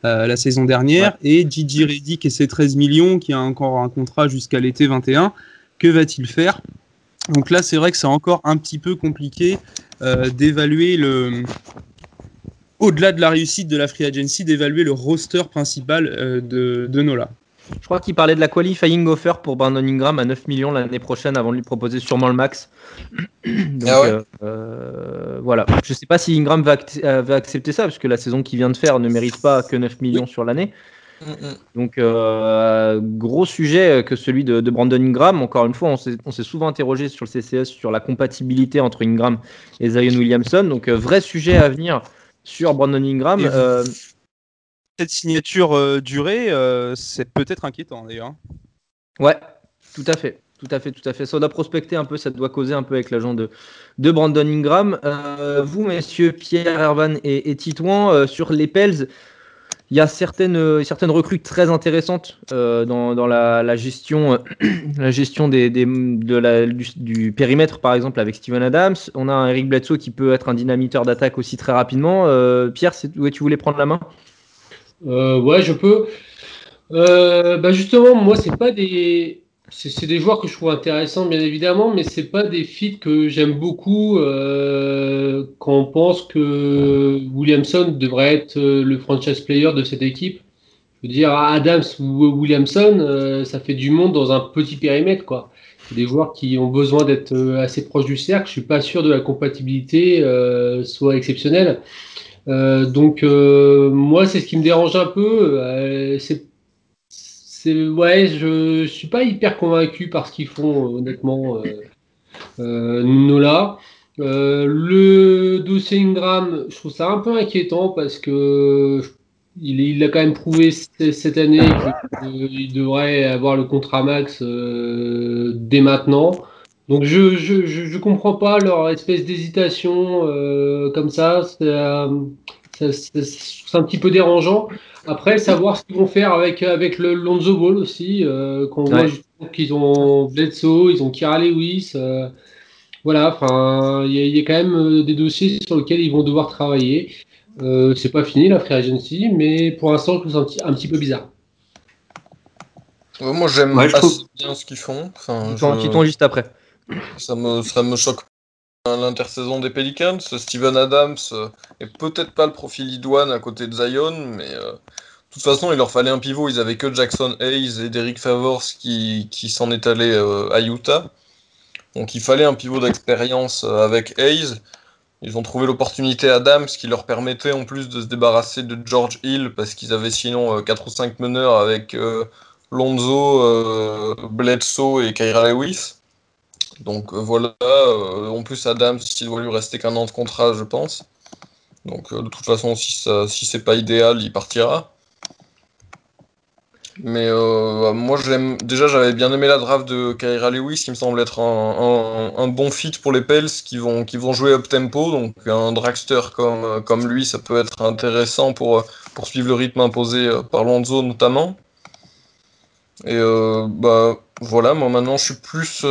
S2: la saison dernière et Gigi Reddick et ses 13 millions qui a encore un contrat jusqu'à l'été 21. Que va-t-il faire? Donc là, c'est vrai que c'est encore un petit peu compliqué d'évaluer le au-delà de la réussite de la free agency, d'évaluer le roster principal euh, de, Nola.
S1: Je crois qu'il parlait de la qualifying offer pour Brandon Ingram à 9 millions l'année prochaine avant de lui proposer sûrement le max. Donc, ah euh, euh, voilà. Je ne sais pas si Ingram va, accepter ça, parce que la saison qu'il vient de faire ne mérite pas que 9 millions sur l'année. Mm, mm. Donc, gros sujet que celui de, Brandon Ingram. Encore une fois, on s'est souvent interrogé sur le CCS sur la compatibilité entre Ingram et Zion Williamson. Donc, vrai sujet à venir sur Brandon Ingram. Euh,
S2: cette signature euh, durée, euh, c'est peut-être inquiétant d'ailleurs.
S1: Ouais, tout à fait. Tout à fait, tout à fait. Ça doit prospecter un peu, ça doit causer un peu avec l'agent de, de Brandon Ingram. vous, messieurs Pierre, Ervan et, et Titouan, sur les Pels, il y a certaines, euh, certaines recrues très intéressantes euh, dans, dans la, gestion, la gestion des, de la, du, périmètre, par exemple, avec Steven Adams. On a un Eric Bledsoe qui peut être un dynamiteur d'attaque aussi très rapidement. Euh, Pierre, ouais, tu voulais prendre la main?
S4: Ouais, je peux. bah justement, moi, c'est pas des c'est des joueurs que je trouve intéressants, bien évidemment, mais c'est pas des fits que j'aime beaucoup euh, quand on pense que Williamson devrait être euh, le franchise player de cette équipe. Je veux dire, Adams ou Williamson, euh, ça fait du monde dans un petit périmètre, quoi. Des joueurs qui ont besoin d'être assez proches du cercle. Je suis pas sûr de la compatibilité soit exceptionnelle. donc moi, c'est ce qui me dérange un peu. c'est ouais, je, suis pas hyper convaincu par ce qu'ils font honnêtement euh, euh, Nola. Euh, le dossier Ingram, je trouve ça un peu inquiétant parce que il, a quand même prouvé cette année qu'il devrait avoir le contrat max dès maintenant. Donc je, je, je, comprends pas leur espèce d'hésitation comme ça. C'est un petit peu dérangeant. Après, savoir ce qu'ils vont faire avec, avec le Lonzo Ball aussi, euh, qu'on voit qu'ils ont Bledsoe, ils ont Kira Lewis. Euh, voilà, enfin, il y, a quand même euh, des dossiers sur lesquels ils vont devoir travailler. c'est pas fini la free agency, mais pour l'instant, je trouve ça un petit, un petit peu bizarre.
S3: moi, j'aime bien ce qu'ils font.
S1: Enfin, je... juste après.
S3: Ça me, ça me choque l'intersaison des Pelicans. Steven Adams euh, est peut-être pas le profil idoine à côté de Zion, mais euh, de toute façon, il leur fallait un pivot. Ils avaient que Jackson Hayes et Derek Favors qui, s'en est allé euh, à Utah. Donc il fallait un pivot d'expérience avec Hayes. Ils ont trouvé l'opportunité Adams qui leur permettait en plus de se débarrasser de George Hill parce qu'ils avaient sinon 4 ou 5 meneurs avec Lonzo, Bledsoe et Kyra Lewis. Donc euh, voilà, euh, en plus Adams, il doit lui rester qu'un an de contrat, je pense. Donc euh, de toute façon, si, c'est pas idéal, il partira. Mais moi, j'aime déjà, j'avais bien aimé la draft de Kyra Lewis, qui me semble être un, bon fit pour les Pels qui vont, qui vont jouer up tempo. Donc un dragster comme, lui, ça peut être intéressant pour, pour suivre le rythme imposé par Lonzo notamment. Et bah voilà, moi maintenant je suis plus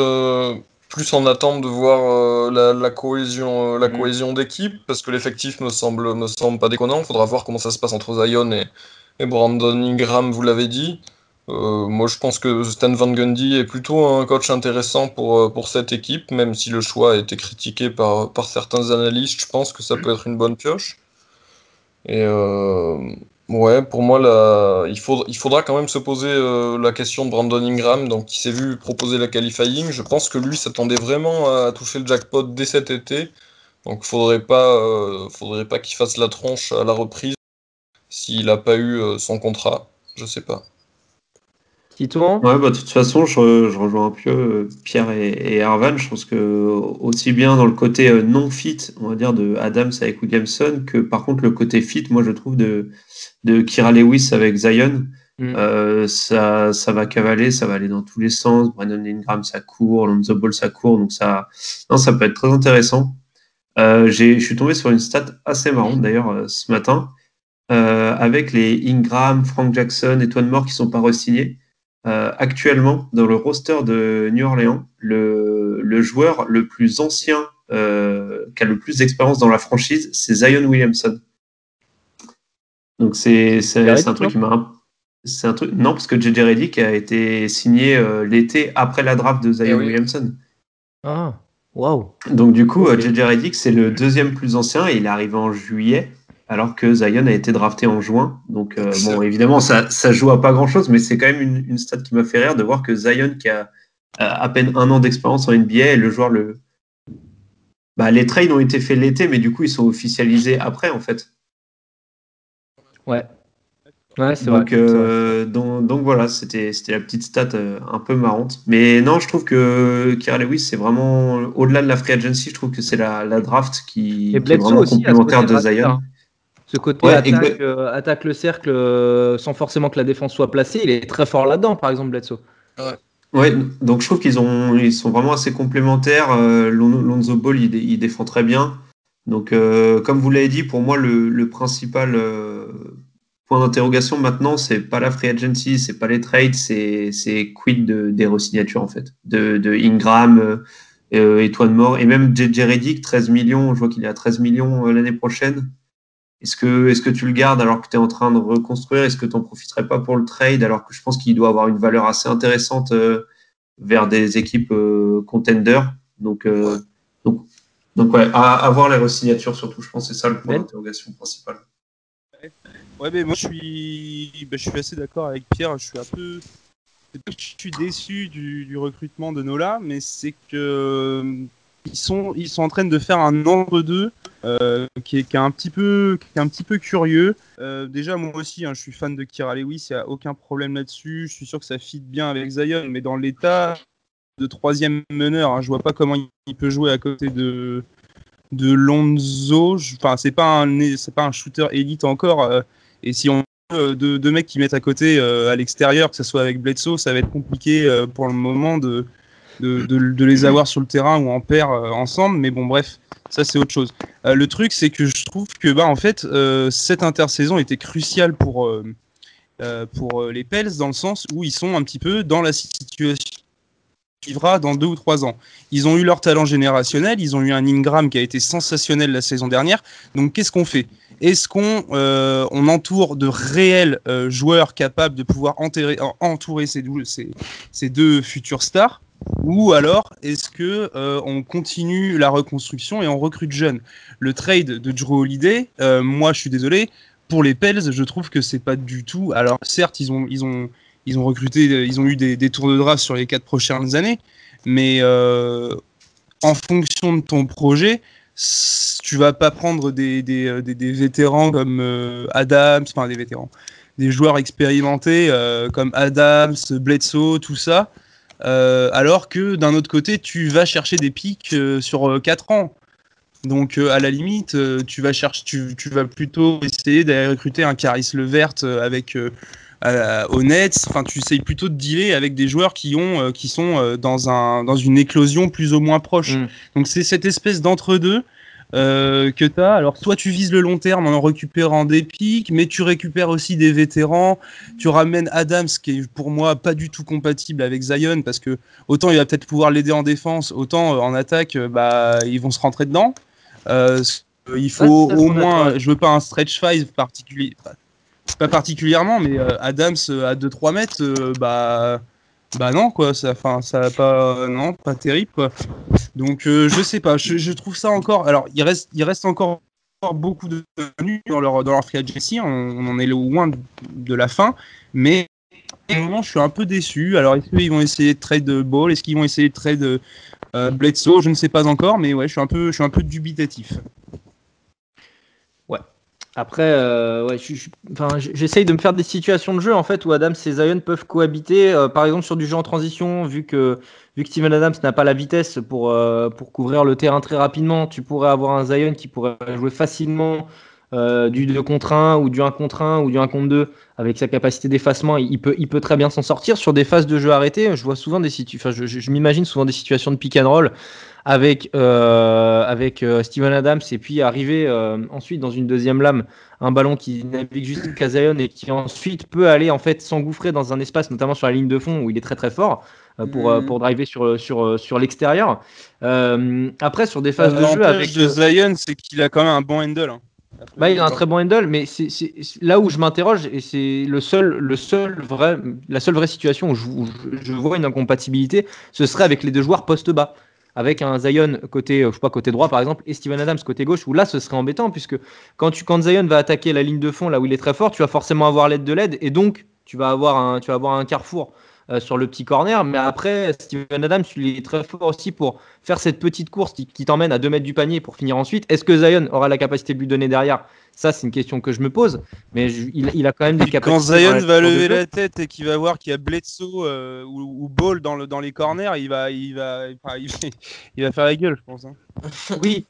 S3: plus en attente de voir euh, la, cohésion, euh, la mm. cohésion d'équipe, parce que l'effectif me semble, me semble pas déconnant. Il faudra voir comment ça se passe entre Zion et, et Brandon Ingram, vous l'avez dit. Euh, moi, je pense que Stan Van Gundy est plutôt un coach intéressant pour, pour cette équipe, même si le choix a été critiqué par, par certains analystes. Je pense que ça peut être une bonne pioche. Et Ouais, pour moi, il faudra quand même se poser euh, la question de Brandon Ingram, donc qui s'est vu proposer la qualifying. Je pense que lui s'attendait vraiment à toucher le jackpot dès cet été. Donc faudrait pas, euh, faudrait pas qu'il fasse la tronche à la reprise s'il n'a pas eu euh, son contrat. Je sais pas.
S5: Ouais, bah, de toute façon, je, je, rejoins un peu euh, Pierre et, et Je pense que aussi bien dans le côté euh, non fit, on va dire, de Adams avec Williamson, que par contre le côté fit, moi je trouve de, de Kira Lewis avec Zion, mm. euh, ça, ça va cavaler, ça va aller dans tous les sens. Brandon Ingram, ça court, Lonzo Ball, ça court, donc ça, non, ça peut être très intéressant. Je suis tombé sur une stat assez marrante d'ailleurs ce matin, avec les Ingram, Frank Jackson et Twan Moore qui sont pas re-signés. Euh, actuellement, dans le roster de New Orleans, le, le joueur le plus ancien euh, qui a le plus d'expérience dans la franchise, c'est Zion Williamson. Donc c'est un truc qui m'a c'est un truc non parce que JJ Redick a été signé euh, l'été après la draft de Zion eh Williamson.
S1: Ah, waouh.
S5: Donc du coup. JJ Redick c'est le deuxième plus ancien et il est arrivé en juillet alors que Zion a été drafté en juin. Donc euh, bon, évidemment ça ça joue à pas grand chose, mais c'est quand même une, une stat qui m'a fait rire de voir que Zion qui a à peine un an d'expérience en NBA est le joueur le bah, les trades ont été faits l'été, mais du coup, ils sont officialisés après, en fait.
S1: Ouais. Ouais, c'est
S5: donc, vrai, euh, donc, donc, voilà, c'était la petite stat euh, un peu marrante. Mais non, je trouve que Kira Lewis, c'est vraiment, au-delà de la free agency, je trouve que c'est la, la, draft qui, qui est vraiment aussi, complémentaire de Zion.
S1: Ce côté ouais, attaque, euh, attaque, le cercle euh, sans forcément que la défense soit placée, il est très fort là-dedans, par exemple, Bledsoe.
S3: Ouais.
S5: Ouais, donc je trouve qu'ils ont, ils sont vraiment assez complémentaires. Euh, Lonzo Ball, il, il, défend très bien. Donc, euh, comme vous l'avez dit, pour moi, le, le principal euh, point d'interrogation maintenant, c'est pas la free agency, c'est pas les trades, c'est, quid de, des resignatures en fait, de, de Ingram, euh, Étoile Mort et même JJ Redick, 13 millions. Je vois qu'il est à 13 millions euh, l'année prochaine. Est-ce que, est-ce que tu le gardes alors que tu es en train de reconstruire? Est-ce que tu n'en profiterais pas pour le trade alors que je pense qu'il doit avoir une valeur assez intéressante euh, vers des équipes euh, contenders? Donc, euh, donc, donc, ouais, à, à, voir les resignatures surtout, je pense que c'est ça le point d'interrogation principal.
S2: Ouais, mais moi je suis, bah, je suis assez d'accord avec Pierre. Je suis un peu. Je suis déçu du, du recrutement de Nola, mais c'est que ils sont, ils sont en train de faire un entre-deux euh, qui, est, un petit peu, qui est un petit peu curieux. Euh, déjà, moi aussi, hein, je suis fan de Kira Lewis, il n'y a aucun problème là-dessus. Je suis sûr que ça fit bien avec Zion, mais dans l'état de troisième meneur, hein, je vois pas comment il peut jouer à côté de, de Lonzo. Enfin, c'est pas un, pas un shooter élite encore. Euh, et si on deux, deux mecs qui mettent à côté à l'extérieur, que ce soit avec Bledsoe, ça va être compliqué pour le moment de, de, les avoir sur le terrain ou en paire euh, ensemble. Mais bon, bref, ça c'est autre chose. Euh, le truc, c'est que je trouve que bah, en fait, euh, cette intersaison était cruciale pour, pour les Pels dans le sens où ils sont un petit peu dans la situation vivra dans deux ou trois ans. Ils ont eu leur talent générationnel, ils ont eu un Ingram qui a été sensationnel la saison dernière. Donc qu'est-ce qu'on fait? Est-ce qu'on on entoure de réels joueurs capables de pouvoir enterrer, entourer ces, ces, ces deux futurs stars? Ou alors est-ce que euh, on continue la reconstruction et on recrute jeunes? Le trade de Drew Holiday, euh, moi je suis désolé, pour les Pels, je trouve que c'est pas du tout. Alors certes, ils ont ils ont ils ont recruté, ils ont eu des, des tours de draft sur les quatre prochaines années, mais euh, en fonction de ton projet, tu vas pas prendre des, des, des, des vétérans comme euh, Adams, enfin des vétérans, des joueurs expérimentés euh, comme Adams, Bledsoe, tout ça. Euh, alors que d'un autre côté, tu vas chercher des pics euh, sur 4 ans. Donc euh, à la limite, tu vas chercher, tu, tu vas plutôt essayer d'aller recruter un Caris Levert avec euh, au Nets. Enfin, tu essayes plutôt de dealer avec des joueurs qui ont, qui sont dans un dans une éclosion plus ou moins proche. Mm. Donc c'est cette espèce d'entre-deux. Euh, que tu as. Alors, soit tu vises le long terme en récupérant des pics, mais tu récupères aussi des vétérans. Tu ramènes Adams, qui est pour moi pas du tout compatible avec Zion, parce que autant il va peut-être pouvoir l'aider en défense, autant euh, en attaque, bah, ils vont se rentrer dedans. Euh, il faut au moins, je veux pas un stretch five particulier, pas particulièrement, mais Adams à 2-3 mètres, bah bah non quoi ça enfin ça pas non pas terrible quoi. Donc euh, je sais pas je, trouve ça encore alors il reste il reste encore beaucoup de tenues dans leur dans leur free agency on, on, en est loin de, la fin mais au moment je suis un peu déçu. Alors est-ce qu'ils vont essayer de trade ball? Est-ce qu'ils vont essayer de trade euh, Bledsoe? Je ne sais pas encore mais ouais je suis un peu je suis un peu dubitatif
S1: après, euh, j'essaye de me faire des situations de jeu en fait où Adams et Zion peuvent cohabiter. Euh, par exemple sur du jeu en transition, vu que vu que Steven Adams n'a pas la vitesse pour euh, pour couvrir le terrain très rapidement, tu pourrais avoir un Zion qui pourrait jouer facilement du 2 contre 1 ou du 1 contre 1 ou du 1 contre 2 avec sa capacité d'effacement, il peut, il peut très bien s'en sortir. Sur des phases de jeu arrêtées, je vois souvent des situations, je, je, m'imagine souvent des situations de pick and roll avec, euh, avec euh, Steven Adams et puis arriver euh, ensuite dans une deuxième lame, un ballon qui navigue juste Zion et qui ensuite peut aller en fait s'engouffrer dans un espace, notamment sur la ligne de fond où il est très très fort pour, mm. pour driver sur, sur, sur l'extérieur. après, sur des phases de jeu avec.
S2: de Zion, c'est qu'il a quand même un bon handle. Hein.
S1: Bah, il a un très bon handle, mais c'est là où je m'interroge, et c'est le seul, le seul vrai, la seule vraie situation où je, je, vois une incompatibilité, ce serait avec les deux joueurs poste-bas. Avec un Zion côté, je sais pas, côté droit par exemple, et Steven Adams côté gauche, où là ce serait embêtant, puisque quand, tu, quand Zion va attaquer la ligne de fond, là où il est très fort, tu vas forcément avoir l'aide de l'aide, et donc tu vas avoir un, tu vas avoir un carrefour euh, sur le petit corner. Mais après, Steven Adams, il est très fort aussi pour faire cette petite course qui, t'emmène à 2 mètres du panier pour finir ensuite. Est-ce que Zion aura la capacité de lui donner derrière? Ça, c'est une question que je me pose. Mais il, a quand même des capacités.
S2: Quand Zion va lever la tête et qu'il va voir qu'il y a Bledsoe euh, ou, Ball dans, le, dans les corners, il va, il, va, il, va, faire la gueule, je pense. Hein.
S1: oui,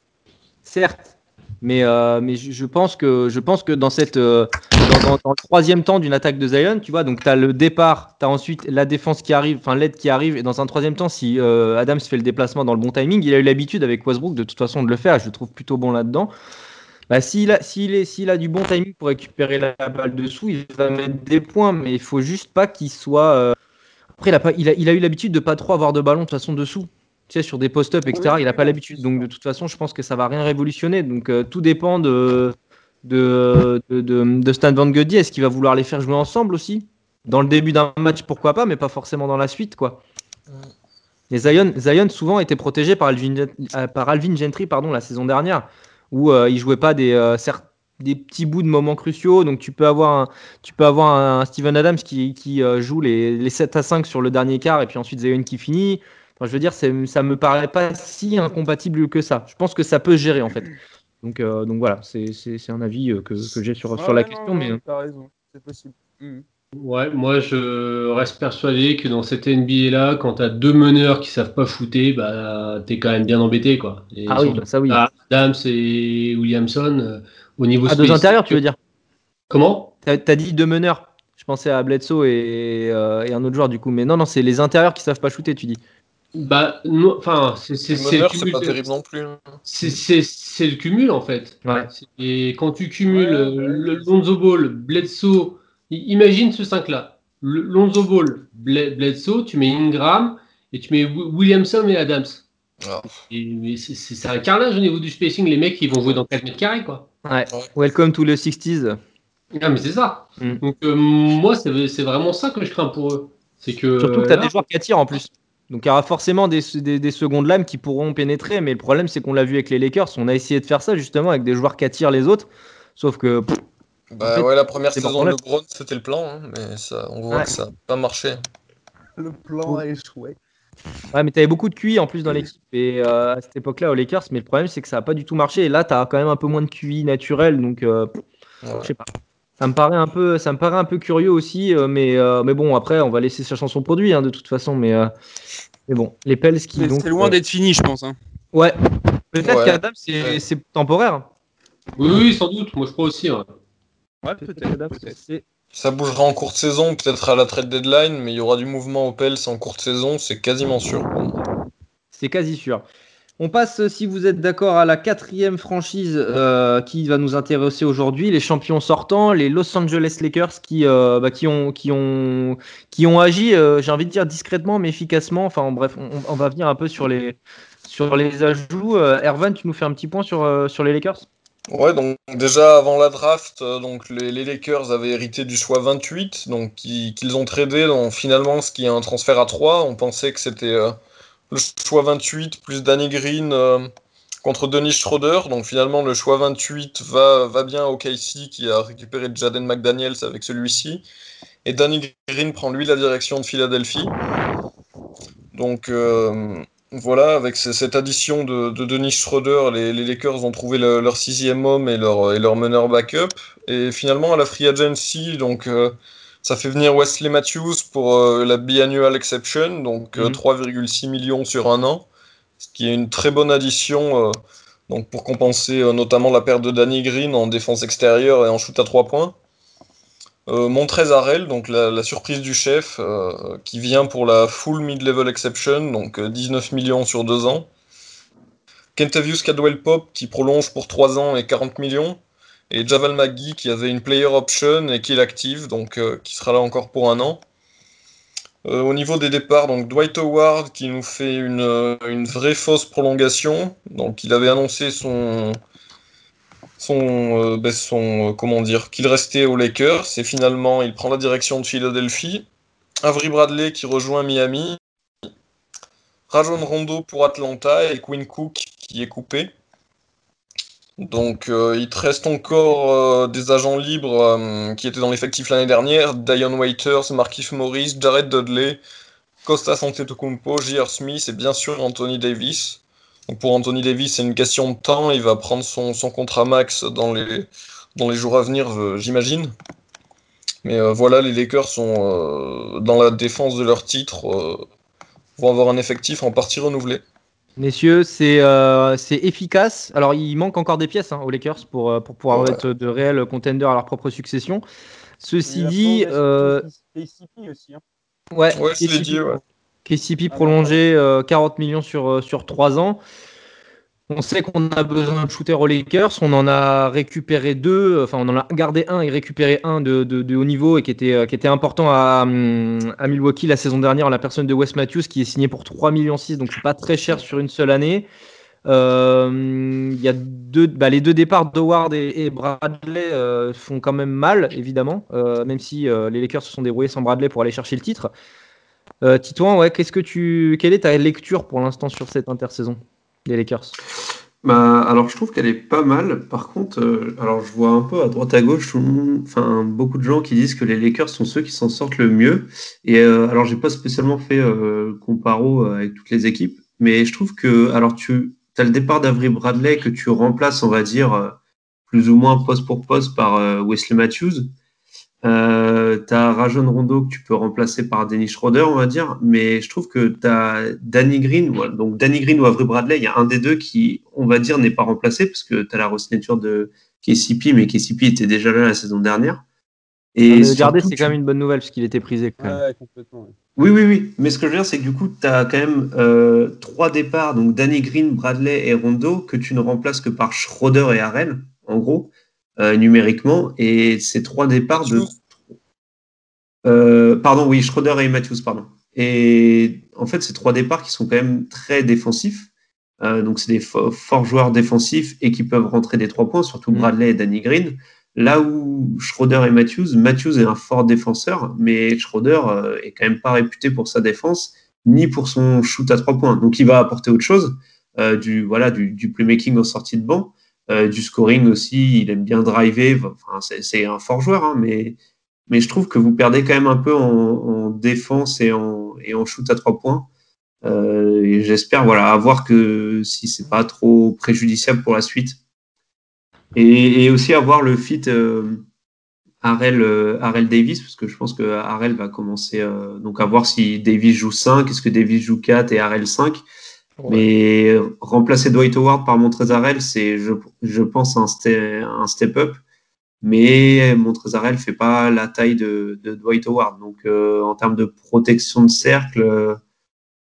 S1: certes. Mais, euh, je, pense que, dans, cette, euh, le troisième temps d'une attaque de Zion, tu vois, donc tu as le départ, tu as ensuite la défense qui arrive, enfin l'aide qui arrive, et dans un troisième temps, si euh, Adams fait le déplacement dans le bon timing, il a eu l'habitude avec Westbrook de toute façon de le faire, je le trouve plutôt bon là-dedans. Bah, s'il a, a du bon timing pour récupérer la balle dessous, il va mettre des points, mais il faut juste pas qu'il soit. Après, il a, pas, il, a, il a eu l'habitude de pas trop avoir de ballon de toute façon dessous tu sais, sur des post-up, etc. il n'a pas l'habitude. Donc, de toute façon, je pense que ça va rien révolutionner. Donc, euh, tout dépend de, de, de, de, Stan Van Gundy. Est-ce qu'il va vouloir les faire jouer ensemble aussi? Dans le début d'un match, pourquoi pas, mais pas forcément dans la suite, quoi. Et Zion, Zion souvent était protégé par Alvin, euh, par Alvin Gentry pardon, la saison dernière, où euh, il jouait pas des, des petits bouts de moments cruciaux. Donc tu peux avoir un, tu peux avoir un Steven Adams qui, qui joue les, les, 7 à 5 sur le dernier quart et puis ensuite Zion qui finit je veux dire, ça me paraît pas si incompatible que ça. Je pense que ça peut se gérer en fait. Donc, euh, donc voilà, c'est un avis euh, que, que j'ai sur, sur la question. mais...
S2: T'as raison, c'est possible.
S4: Mm. Ouais, moi je reste persuadé que dans cette NBA là, quand t'as deux meneurs qui savent pas shooter, bah t'es quand même bien embêté quoi.
S1: ah oui, bah, ça oui.
S4: Adams et Williamson euh, au niveau.
S1: Ah, deux intérieurs, tu veux dire?
S4: Comment?
S1: T'as as dit deux meneurs. Je pensais à Bledsoe et, et, un autre joueur du coup, mais non, non, c'est les intérieurs qui savent pas shooter, tu dis.
S4: Bah, enfin, c'est
S3: c'est pas terrible non plus.
S4: C'est le cumul en fait. Et quand tu cumules le Lonzo Ball, Bledsoe, imagine ce 5 là. Lonzo Ball, Bledsoe, tu mets Ingram et tu mets Williamson et Adams. Ah. C'est un carnage au niveau du spacing, les mecs ils vont jouer dans 4 mètres carrés quoi.
S1: Ouais. Welcome to the 60s.
S4: Ah, mais c'est ça. Mm. Donc, euh, moi, c'est vraiment ça que je crains pour eux. C'est que.
S1: Surtout que tu as des joueurs qui attirent en plus. Donc il y aura forcément des, des, secondes lames qui pourront pénétrer, mais le problème c'est qu'on l'a vu avec les Lakers, on a essayé de faire ça justement avec des joueurs qui attirent les autres, sauf que...
S3: bah ouais, la première saison de LeBron c'était le plan, hein, mais ça, on voit que ça n'a pas marché.
S2: Le plan a échoué.
S1: Ouais, mais tu avais beaucoup de QI en plus dans l'équipe et euh, à cette époque-là aux Lakers, mais le problème c'est que ça n'a pas du tout marché. Et là, tu as quand même un peu moins de QI naturel, donc euh, je sais pas. Ça me paraît un peu, ça me paraît un peu curieux aussi, euh, mais, euh, mais bon, après, on va laisser sa chanson produit hein, de toute façon. Mais, euh, mais bon, les Pels qui.
S2: C'est loin d'être fini, je pense. Hein.
S1: Ouais. Peut-être qu'Adam, c'est temporaire.
S4: Oui, oui, sans doute. Moi, je crois aussi.
S2: Ouais, peut-être.
S3: ça bougera en courte saison, peut-être à la trade deadline, mais il y aura du mouvement aux Pels en courte saison, c'est quasiment sûr.
S1: C'est quasi sûr. On passe, si vous êtes d'accord, à la quatrième franchise euh, qui va nous intéresser aujourd'hui, les champions sortants, les Los Angeles Lakers, qui, euh, bah, qui, ont, qui, ont, qui ont agi, euh, j'ai envie de dire discrètement, mais efficacement. Enfin, bref, on, va venir un peu sur les, sur les ajouts. Ervan, tu nous fais un petit point sur, sur les Lakers?
S3: Ouais, donc déjà avant la draft, donc les, Lakers avaient hérité du choix 28, donc qu'ils ont tradé dans finalement ce qui est un transfert à 3. On pensait que c'était le choix 28 plus Danny Green euh, contre Denis Schroeder. Donc finalement, le choix 28 va, va bien au KC qui a récupéré Jaden McDaniels avec celui-ci. Et Danny Green prend lui la direction de Philadelphie. Donc euh, voilà, avec cette addition de, Denis Schroeder, les, Lakers ont trouvé leur sixième homme et leur, et leur meneur backup. Et finalement, à la free agency, donc. Euh, ça fait venir Wesley Matthews pour euh, la biannual exception, donc 3,6 euh, mhm. millions sur un an, ce qui est une très bonne addition euh, donc pour compenser notamment la perte de Danny Green en défense extérieure et en shoot à 3 points. Montrezarel, donc la, surprise du chef, qui vient pour la full mid-level exception, donc 19 millions sur 2 ans. Kentavious Cadwell Pop qui prolonge pour 3 ans et 40 millions. Et Javal McGee qui avait une player option et qui l'active, donc euh, qui sera là encore pour un an. Euh, au niveau des départs, donc Dwight Howard qui nous fait une, euh, une, vraie fausse prolongation. Donc il avait annoncé son, son, ben, comment dire, qu'il restait aux Lakers. Et finalement, il prend la direction de Philadelphie. Avery Bradley qui rejoint Miami. Rajon Rondo pour Atlanta et Quinn Cook qui est coupé. Donc euh, il te reste encore euh, des agents libres euh, qui étaient dans l'effectif l'année dernière, Dion Waiters, Markif Morris, Jared Dudley, Costa Antetokounmpo, J.R. Smith et bien sûr Anthony Davis. Donc pour Anthony Davis, c'est une question de temps, il va prendre son, contrat max dans les, dans les jours à venir, j'imagine. Mais voilà, les Lakers sont dans la défense de leur titre, vont avoir un effectif en partie renouvelé.
S1: Messieurs, euh, c'est efficace. Alors, il manque encore des pièces hein, aux Lakers pour, euh, pour pouvoir être de réels contenders à leur propre succession. Ceci dit. Euh... KCP aussi. Hein. Ouais, ouais KCP, dit, ouais. KCP prolongé 40 euh, millions sur, sur 3 ans. On sait qu'on a besoin de shooter aux Lakers. On en a récupéré deux, enfin, on en a gardé un et récupéré un de, haut niveau et qui était, était important à, à, Milwaukee la saison dernière, la personne de Wes Matthews qui est signé pour 3,6 millions, donc pas très cher sur une seule année. Euh, il y a deux, bah, les deux départs d'Howard et, Bradley euh, font quand même mal, évidemment, euh, même si les Lakers se sont débrouillés sans Bradley pour aller chercher le titre. Titouan, ouais, qu'est-ce que tu, quelle est ta lecture pour l'instant sur cette intersaison? Lakers
S5: bah, alors je trouve qu'elle est pas mal. Par contre, euh, alors je vois un peu à droite à gauche, enfin beaucoup de gens qui disent que les Lakers sont ceux qui s'en sortent le mieux. Et euh, alors j'ai pas spécialement fait euh, comparo avec toutes les équipes, mais je trouve que alors tu as le départ d'Avery Bradley que tu remplaces, on va dire plus ou moins poste pour poste par Wesley Matthews. Euh, tu as Rajon Rondo que tu peux remplacer par Dennis Schroeder, on va dire, mais je trouve que tu as Danny Green, donc Danny Green ou Avery Bradley, il y a un des deux qui, on va dire, n'est pas remplacé parce que tu as la resignature de KCP, mais KCP était déjà là la saison dernière.
S1: Et garder, c'est quand même une bonne nouvelle parce qu'il était prisé.
S5: Oui, oui, oui. Mais ce que je veux dire, c'est que du coup, tu as quand même euh, trois départs, donc Danny Green, Bradley et Rondo, que tu ne remplaces que par Schroeder et Harrell, en gros. Euh, numériquement. Et ces trois départs de. Euh, pardon, oui, Schroeder et Matthews, pardon. Et en fait, ces trois départs qui sont quand même très défensifs. Euh, donc, c'est des forts joueurs défensifs et qui peuvent rentrer des trois points, surtout mm. Bradley et Danny Green. Là où Schroeder et Matthews, Matthews est un fort défenseur, mais Schroeder est quand même pas réputé pour sa défense ni pour son shoot à trois points. Donc, il va apporter autre chose, du, voilà, du, du, playmaking en sortie de banc. Euh, du scoring aussi, il aime bien driver. Enfin, c'est un fort joueur, hein, mais, mais je trouve que vous perdez quand même un peu en, défense et en, et en shoot à trois points. Euh, j'espère voilà, voir que si c'est pas trop préjudiciable pour la suite. Et, aussi avoir le fit euh, Harrell, Davis, parce que je pense que Harrell va commencer donc à voir si Davis joue 5, est-ce que Davis joue 4 et Harrell 5. Mais remplacer Dwight Howard par Montrezarel, c'est, je, je, pense, un, un step-up. Mais Montrezarel fait pas la taille de, de Dwight Howard. Donc, euh, en termes de protection de cercle, euh,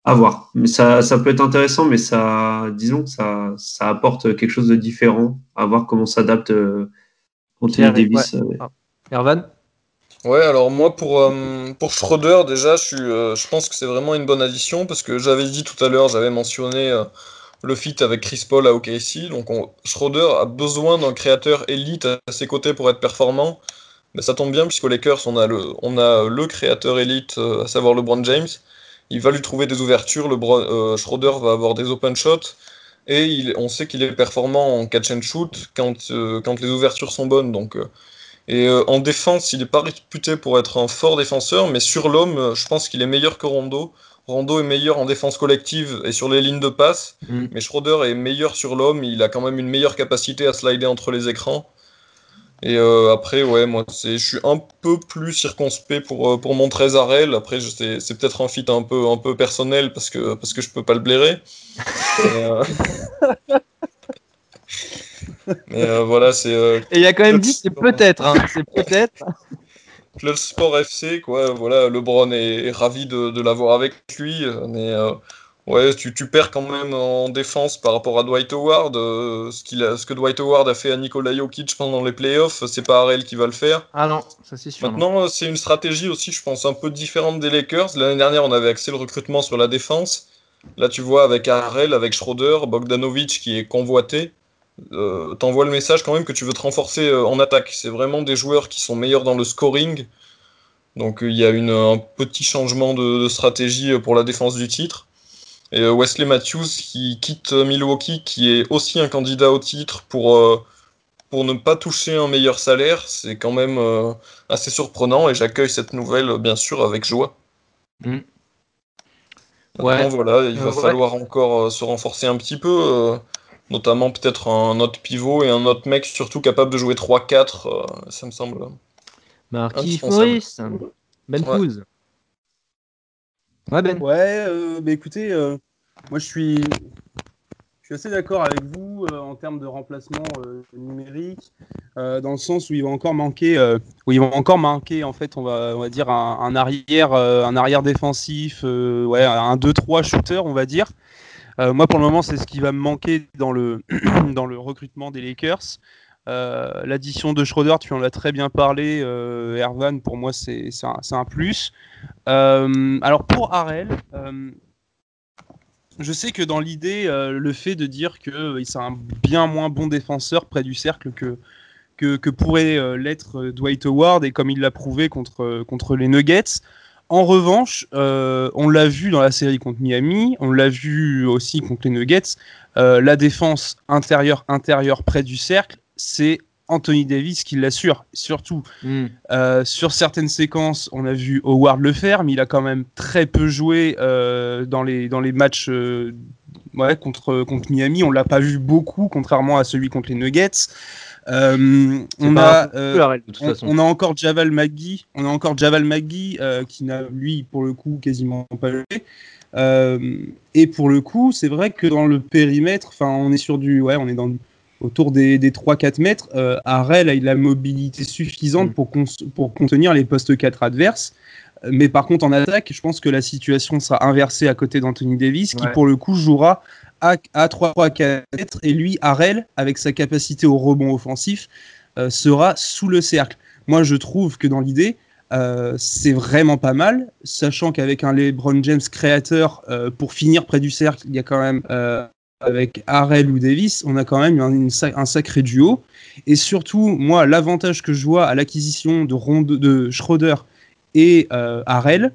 S5: à voir. Mais ça, ça peut être intéressant, mais ça, disons ça, ça apporte quelque chose de différent. À voir comment s'adapte euh, Anthony Davis. Ouais.
S1: Ah. Ervan
S3: Ouais, alors moi pour, euh, pour Schroeder déjà, je, suis, euh, je pense que c'est vraiment une bonne addition parce que j'avais dit tout à l'heure, j'avais mentionné euh, le fit avec Chris Paul à OKC. Donc Schroeder a besoin d'un créateur élite à ses côtés pour être performant. Mais ça tombe bien puisqu'au Lakers on a le, on a le créateur élite, à savoir LeBron James. Il va lui trouver des ouvertures, le Schroeder va avoir des open shots. Et on sait qu'il est performant en catch and shoot quand, quand les ouvertures sont bonnes. Donc et euh, en défense, il n'est pas réputé pour être un fort défenseur, mais sur l'homme, euh, je pense qu'il est meilleur que Rondo. Rondo est meilleur en défense collective et sur les lignes de passe, mm. mais Schroeder est meilleur sur l'homme. Il a quand même une meilleure capacité à slider entre les écrans. Et euh, après, ouais, moi, je suis un peu plus circonspect pour, pour mon Trésarel. Après, c'est peut-être un fit un peu, un peu personnel parce que, parce que je peux pas le blairer. Mais euh, voilà, c'est. euh,
S1: Et il a quand même dit c'est peut-être, hein, c'est peut-être.
S3: Club Sport FC, quoi. Voilà, LeBron est, est ravi de, de l'avoir avec lui, euh, mais euh, ouais, tu, tu perds quand même en défense par rapport à Dwight Howard. ce, qu'il a, ce que Dwight Howard a fait à Nikola Jokic pendant les playoffs, c'est pas Harrell qui va le faire.
S1: Ah non, ça c'est sûr.
S3: Maintenant, c'est une stratégie aussi, je pense, un peu différente des Lakers. L'année dernière, on avait axé le recrutement sur la défense. Là, tu vois, avec Harrell, avec Schroeder, Bogdanovic qui est convoité, euh, t'envoies le message quand même que tu veux te renforcer euh, en attaque. C'est vraiment des joueurs qui sont meilleurs dans le scoring. Donc, euh, il y a une, un petit changement de, de stratégie euh, pour la défense du titre. Et Wesley Matthews qui quitte Milwaukee, qui est aussi un candidat au titre pour, pour ne pas toucher un meilleur salaire, c'est quand même assez surprenant et j'accueille cette nouvelle bien sûr avec joie.
S1: Mm.
S3: Maintenant, voilà, il va
S1: ouais.
S3: falloir encore se renforcer un petit peu, notamment peut-être un autre pivot et un autre mec surtout capable de jouer 3-4, euh, ça me semble.
S1: Marquis. Morris, Ben
S3: Ouais.
S1: Fouz. Ouais, Ben.
S2: Ouais, euh, bah écoutez, euh, moi je suis, je suis assez d'accord avec vous euh, en termes de remplacement euh, numérique, euh, dans le sens où il va encore manquer, euh, où il va encore manquer en fait, on va, on va dire un, un arrière, euh, un arrière défensif, euh, ouais, un 2-3 shooter, on va dire. Euh, moi pour le moment c'est ce qui va me manquer dans le, dans le recrutement des Lakers. Euh, L'addition de Schroeder, tu en as très bien parlé, euh, Ervan, pour moi c'est un, un plus. Euh, alors pour Harel, je sais que dans l'idée, le fait de dire que c'est un bien moins bon défenseur près du cercle que, que, que pourrait l'être Dwight Howard, et comme il l'a prouvé contre, contre les Nuggets. En revanche, euh, on l'a vu dans la série contre Miami, on l'a vu aussi contre les Nuggets, euh, la défense intérieure-intérieure près du cercle, c'est Anthony Davis qui l'assure. Surtout,
S1: Mm.
S2: euh, sur certaines séquences, on a vu Howard le faire, mais il a quand même très peu joué euh, dans, les, dans les matchs euh, ouais, contre, contre Miami. On l'a pas vu beaucoup, contrairement à celui contre les Nuggets. Euh, on, a, euh, on, a encore Javal McGee, on a encore Javal McGee euh, qui n'a lui pour le coup quasiment pas joué. Et pour le coup, c'est vrai que dans le périmètre, enfin on est sur du, ouais, on est dans autour des, des 3-4 mètres. Harrell a la mobilité suffisante
S1: Mm.
S2: pour, cons- pour contenir les postes 4 adverses. Mais par contre, en attaque, je pense que la situation sera inversée à côté d'Anthony Davis, qui pour le coup jouera à, à 3-4 mètres. Et lui, Harrell, avec sa capacité au rebond offensif, euh, sera sous le cercle. Moi, je trouve que dans l'idée, euh, c'est vraiment pas mal, sachant qu'avec un LeBron James créateur, euh, pour finir près du cercle, il y a quand même, avec Harrell ou Davis, on a quand même un, sacré duo. Et surtout, moi, l'avantage que je vois à l'acquisition de, de Schroeder et Harrell,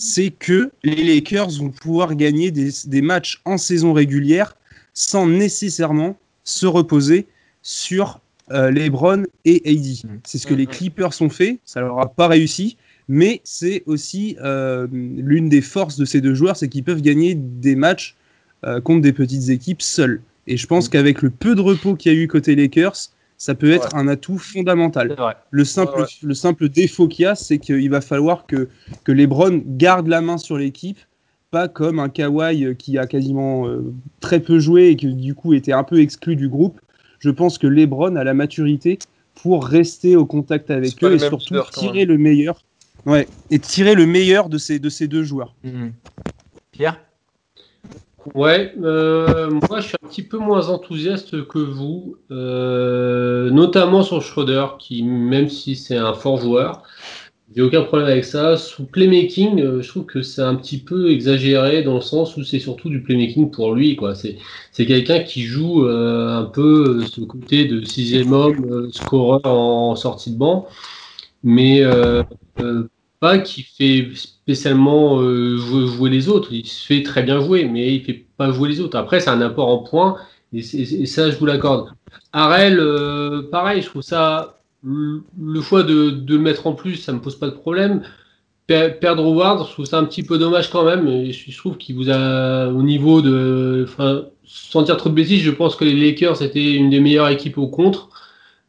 S2: c'est que les Lakers vont pouvoir gagner des, des matchs en saison régulière sans nécessairement se reposer sur euh, LeBron et AD. C'est ce que les Clippers ont fait, ça leur a pas réussi, mais c'est aussi euh, l'une des forces de ces deux joueurs, c'est qu'ils peuvent gagner des matchs euh, contre des petites équipes seuls. Et je pense qu'avec le peu de repos qu'il y a eu côté Lakers, ça peut être un atout fondamental. Le simple,
S3: Ouais, ouais.
S2: le simple défaut qu'il y a, c'est qu'il va falloir que, que LeBron garde la main sur l'équipe, pas comme un Kawhi qui a quasiment euh, très peu joué et qui du coup était un peu exclu du groupe. Je pense que LeBron a la maturité pour rester au contact avec eux et surtout tirer le meilleur. Ouais, et tirer le meilleur de ces, de ces deux joueurs.
S1: Mhm. Pierre?
S4: Ouais, euh, moi je suis un petit peu moins enthousiaste que vous, euh, notamment sur Schroeder, qui même si c'est un fort joueur, j'ai aucun problème avec ça. Sous playmaking, euh, je trouve que c'est un petit peu exagéré dans le sens où c'est surtout du playmaking pour lui, quoi. C'est quelqu'un qui joue euh, un peu ce côté de sixième homme, euh, scoreur en sortie de banc, mais euh, euh, pas qui fait spécialement euh, jouer, les autres. Il se fait très bien jouer, mais il fait pas jouer les autres. Après, c'est un apport en points, et, ça, je vous l'accorde. Arel, euh, pareil, je trouve ça. Le choix de, le mettre en plus, ça me pose pas de problème. Per- Perdre Howard, je trouve ça un petit peu dommage quand même. Je, trouve qu'il vous a, au niveau de. Enfin, sans dire trop de bêtises, je pense que les Lakers étaient une des meilleures équipes au contre.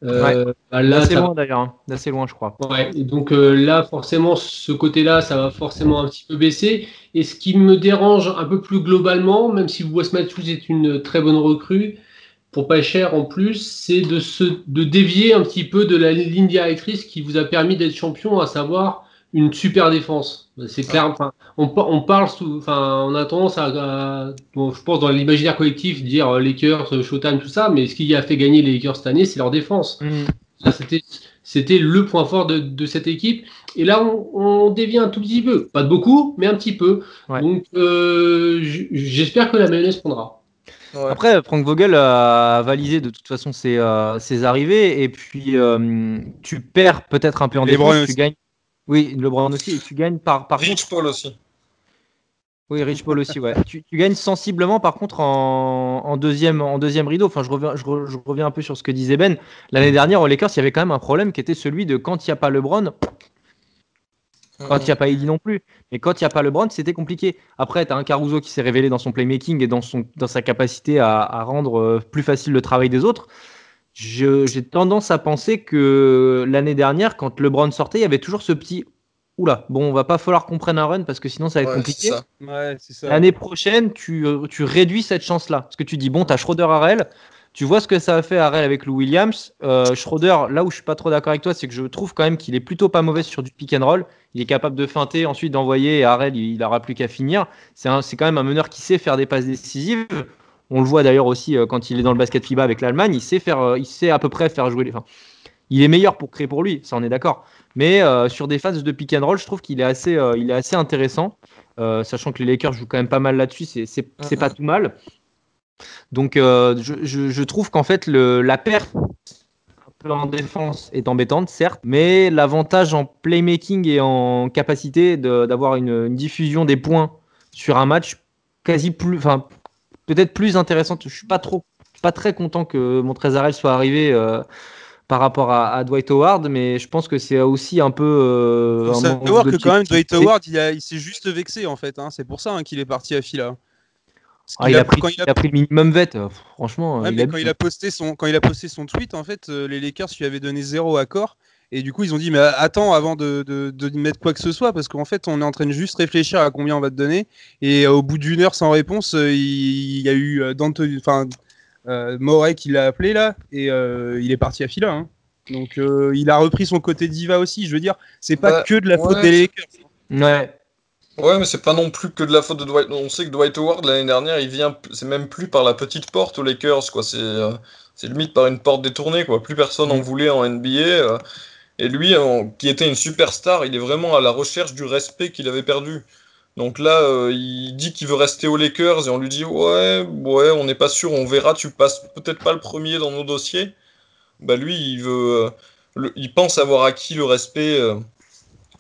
S4: Euh, bah là,
S1: D'assez
S4: ça-
S1: loin d'ailleurs, hein. d'assez loin, je crois.
S4: Ouais, et donc euh, là, forcément, ce côté-là, ça va forcément un petit peu baisser. Et ce qui me dérange un peu plus globalement, même si Wes Matthews est une très bonne recrue, pour pas cher en plus, c'est de se de dévier un petit peu de la ligne directrice qui vous a permis d'être champion, à savoir une super défense. C'est clair. Enfin, on, on parle, sous, enfin, on a tendance à, je pense dans l'imaginaire collectif, dire euh, Lakers, euh, Showtime, tout ça, mais ce qui a fait gagner les Lakers cette année, c'est leur défense. Mm. C'était, c'était le point fort de, de, cette équipe. Et là, on, on, dévie un tout petit peu, pas de beaucoup, mais un petit peu. Donc, euh, j'espère que la mayonnaise prendra.
S1: Après, Frank Vogel a validé de toute façon ses, euh, ses arrivées et puis euh, tu perds peut-être un peu en défense, tu gagnes. Oui, LeBron aussi, et tu gagnes par, par
S3: Rich Paul aussi.
S1: Oui, Rich Paul aussi, ouais. tu, tu, gagnes sensiblement par contre en, en, deuxième, en deuxième rideau. Enfin, je reviens, je, je, reviens un peu sur ce que disait Ben. L'année dernière, aux Lakers, il y avait quand même un problème qui était celui de quand il n'y a pas LeBron, quand il n'y a pas Eddy non plus. Mais quand il n'y a pas LeBron, c'était compliqué. Après, tu as un Caruso qui s'est révélé dans son playmaking et dans, son, dans sa capacité à, à rendre euh, plus facile le travail des autres. J'ai tendance à penser que l'année dernière, quand LeBron sortait, il y avait toujours ce petit Oula, bon, on va pas falloir qu'on prenne un run parce que sinon ça va être
S3: Ouais,
S1: compliqué.
S2: Ouais, c'est ça.
S1: L'année prochaine, tu, tu réduis cette chance-là. Parce que tu dis, bon, tu as Schroeder Harrell, tu vois ce que ça a fait Harrell avec Lou Williams. Euh, Schroeder, là où je suis pas trop d'accord avec toi, c'est que je trouve quand même qu'il est plutôt pas mauvais sur du pick and roll. Il est capable de feinter, ensuite d'envoyer, et Harrell, il n'aura plus qu'à finir. C'est quand même un meneur qui sait faire des passes décisives. On le voit d'ailleurs aussi euh, quand il est dans le basket FIBA avec l'Allemagne, il sait faire, euh, il sait à peu près faire jouer les. Enfin, il est meilleur pour créer pour lui, ça on est d'accord. Mais euh, sur des phases de pick and roll, je trouve qu'il est assez, euh, il est assez intéressant, euh, sachant que les Lakers jouent quand même pas mal là-dessus, c'est, pas tout mal. Donc je, je, je, trouve qu'en fait le, la perte un peu en défense est embêtante, certes, mais l'avantage en playmaking et en capacité de, d'avoir une, une, diffusion des points sur un match quasi plus, enfin peut-être plus intéressante. Je suis pas trop, pas très content que Montrezarel soit arrivé par rapport à, à, Dwight Howard, mais je pense que c'est aussi un peu. Euh,
S2: faut savoir que quand même Dwight Howard, il, a, il s'est juste vexé en fait. Hein. C'est pour ça hein, qu'il est parti à Fila.
S1: Ah, il, a, a pris, il, a... il, a, pris, le minimum vet, franchement.
S2: Ouais, mais quand, il a posté son, quand il a posté son tweet, en fait, euh, les Lakers lui avaient donné zéro accord. Et du coup, ils ont dit, mais attends avant de, de, de mettre quoi que ce soit, parce qu'en fait, on est en train de juste réfléchir à combien on va te donner. Et euh, au bout d'une heure sans réponse, euh, il, il, y a eu Dante, enfin, euh, Moret qui l'a appelé là, et euh, il est parti à Fila. Hein. Donc euh, il a repris son côté diva aussi. Je veux dire, c'est pas
S3: bah,
S2: que de la faute
S3: ouais,
S2: des Lakers.
S1: Ouais.
S3: Ouais, mais c'est pas non plus que de la faute de Dwight. On sait que Dwight Howard l'année dernière, il vient, c'est même plus par la petite porte aux Lakers, quoi. C'est, euh, c'est limite par une porte détournée, quoi. Plus personne
S2: Mm.
S3: en voulait en NBA. Et lui, qui était une superstar, il est vraiment à la recherche du respect qu'il avait perdu. Donc là, euh, il dit qu'il veut rester aux Lakers et on lui dit ouais, ouais, on n'est pas sûr, on verra, tu passes peut-être pas le premier dans nos dossiers. Bah lui, il veut, euh, il pense avoir acquis le respect euh,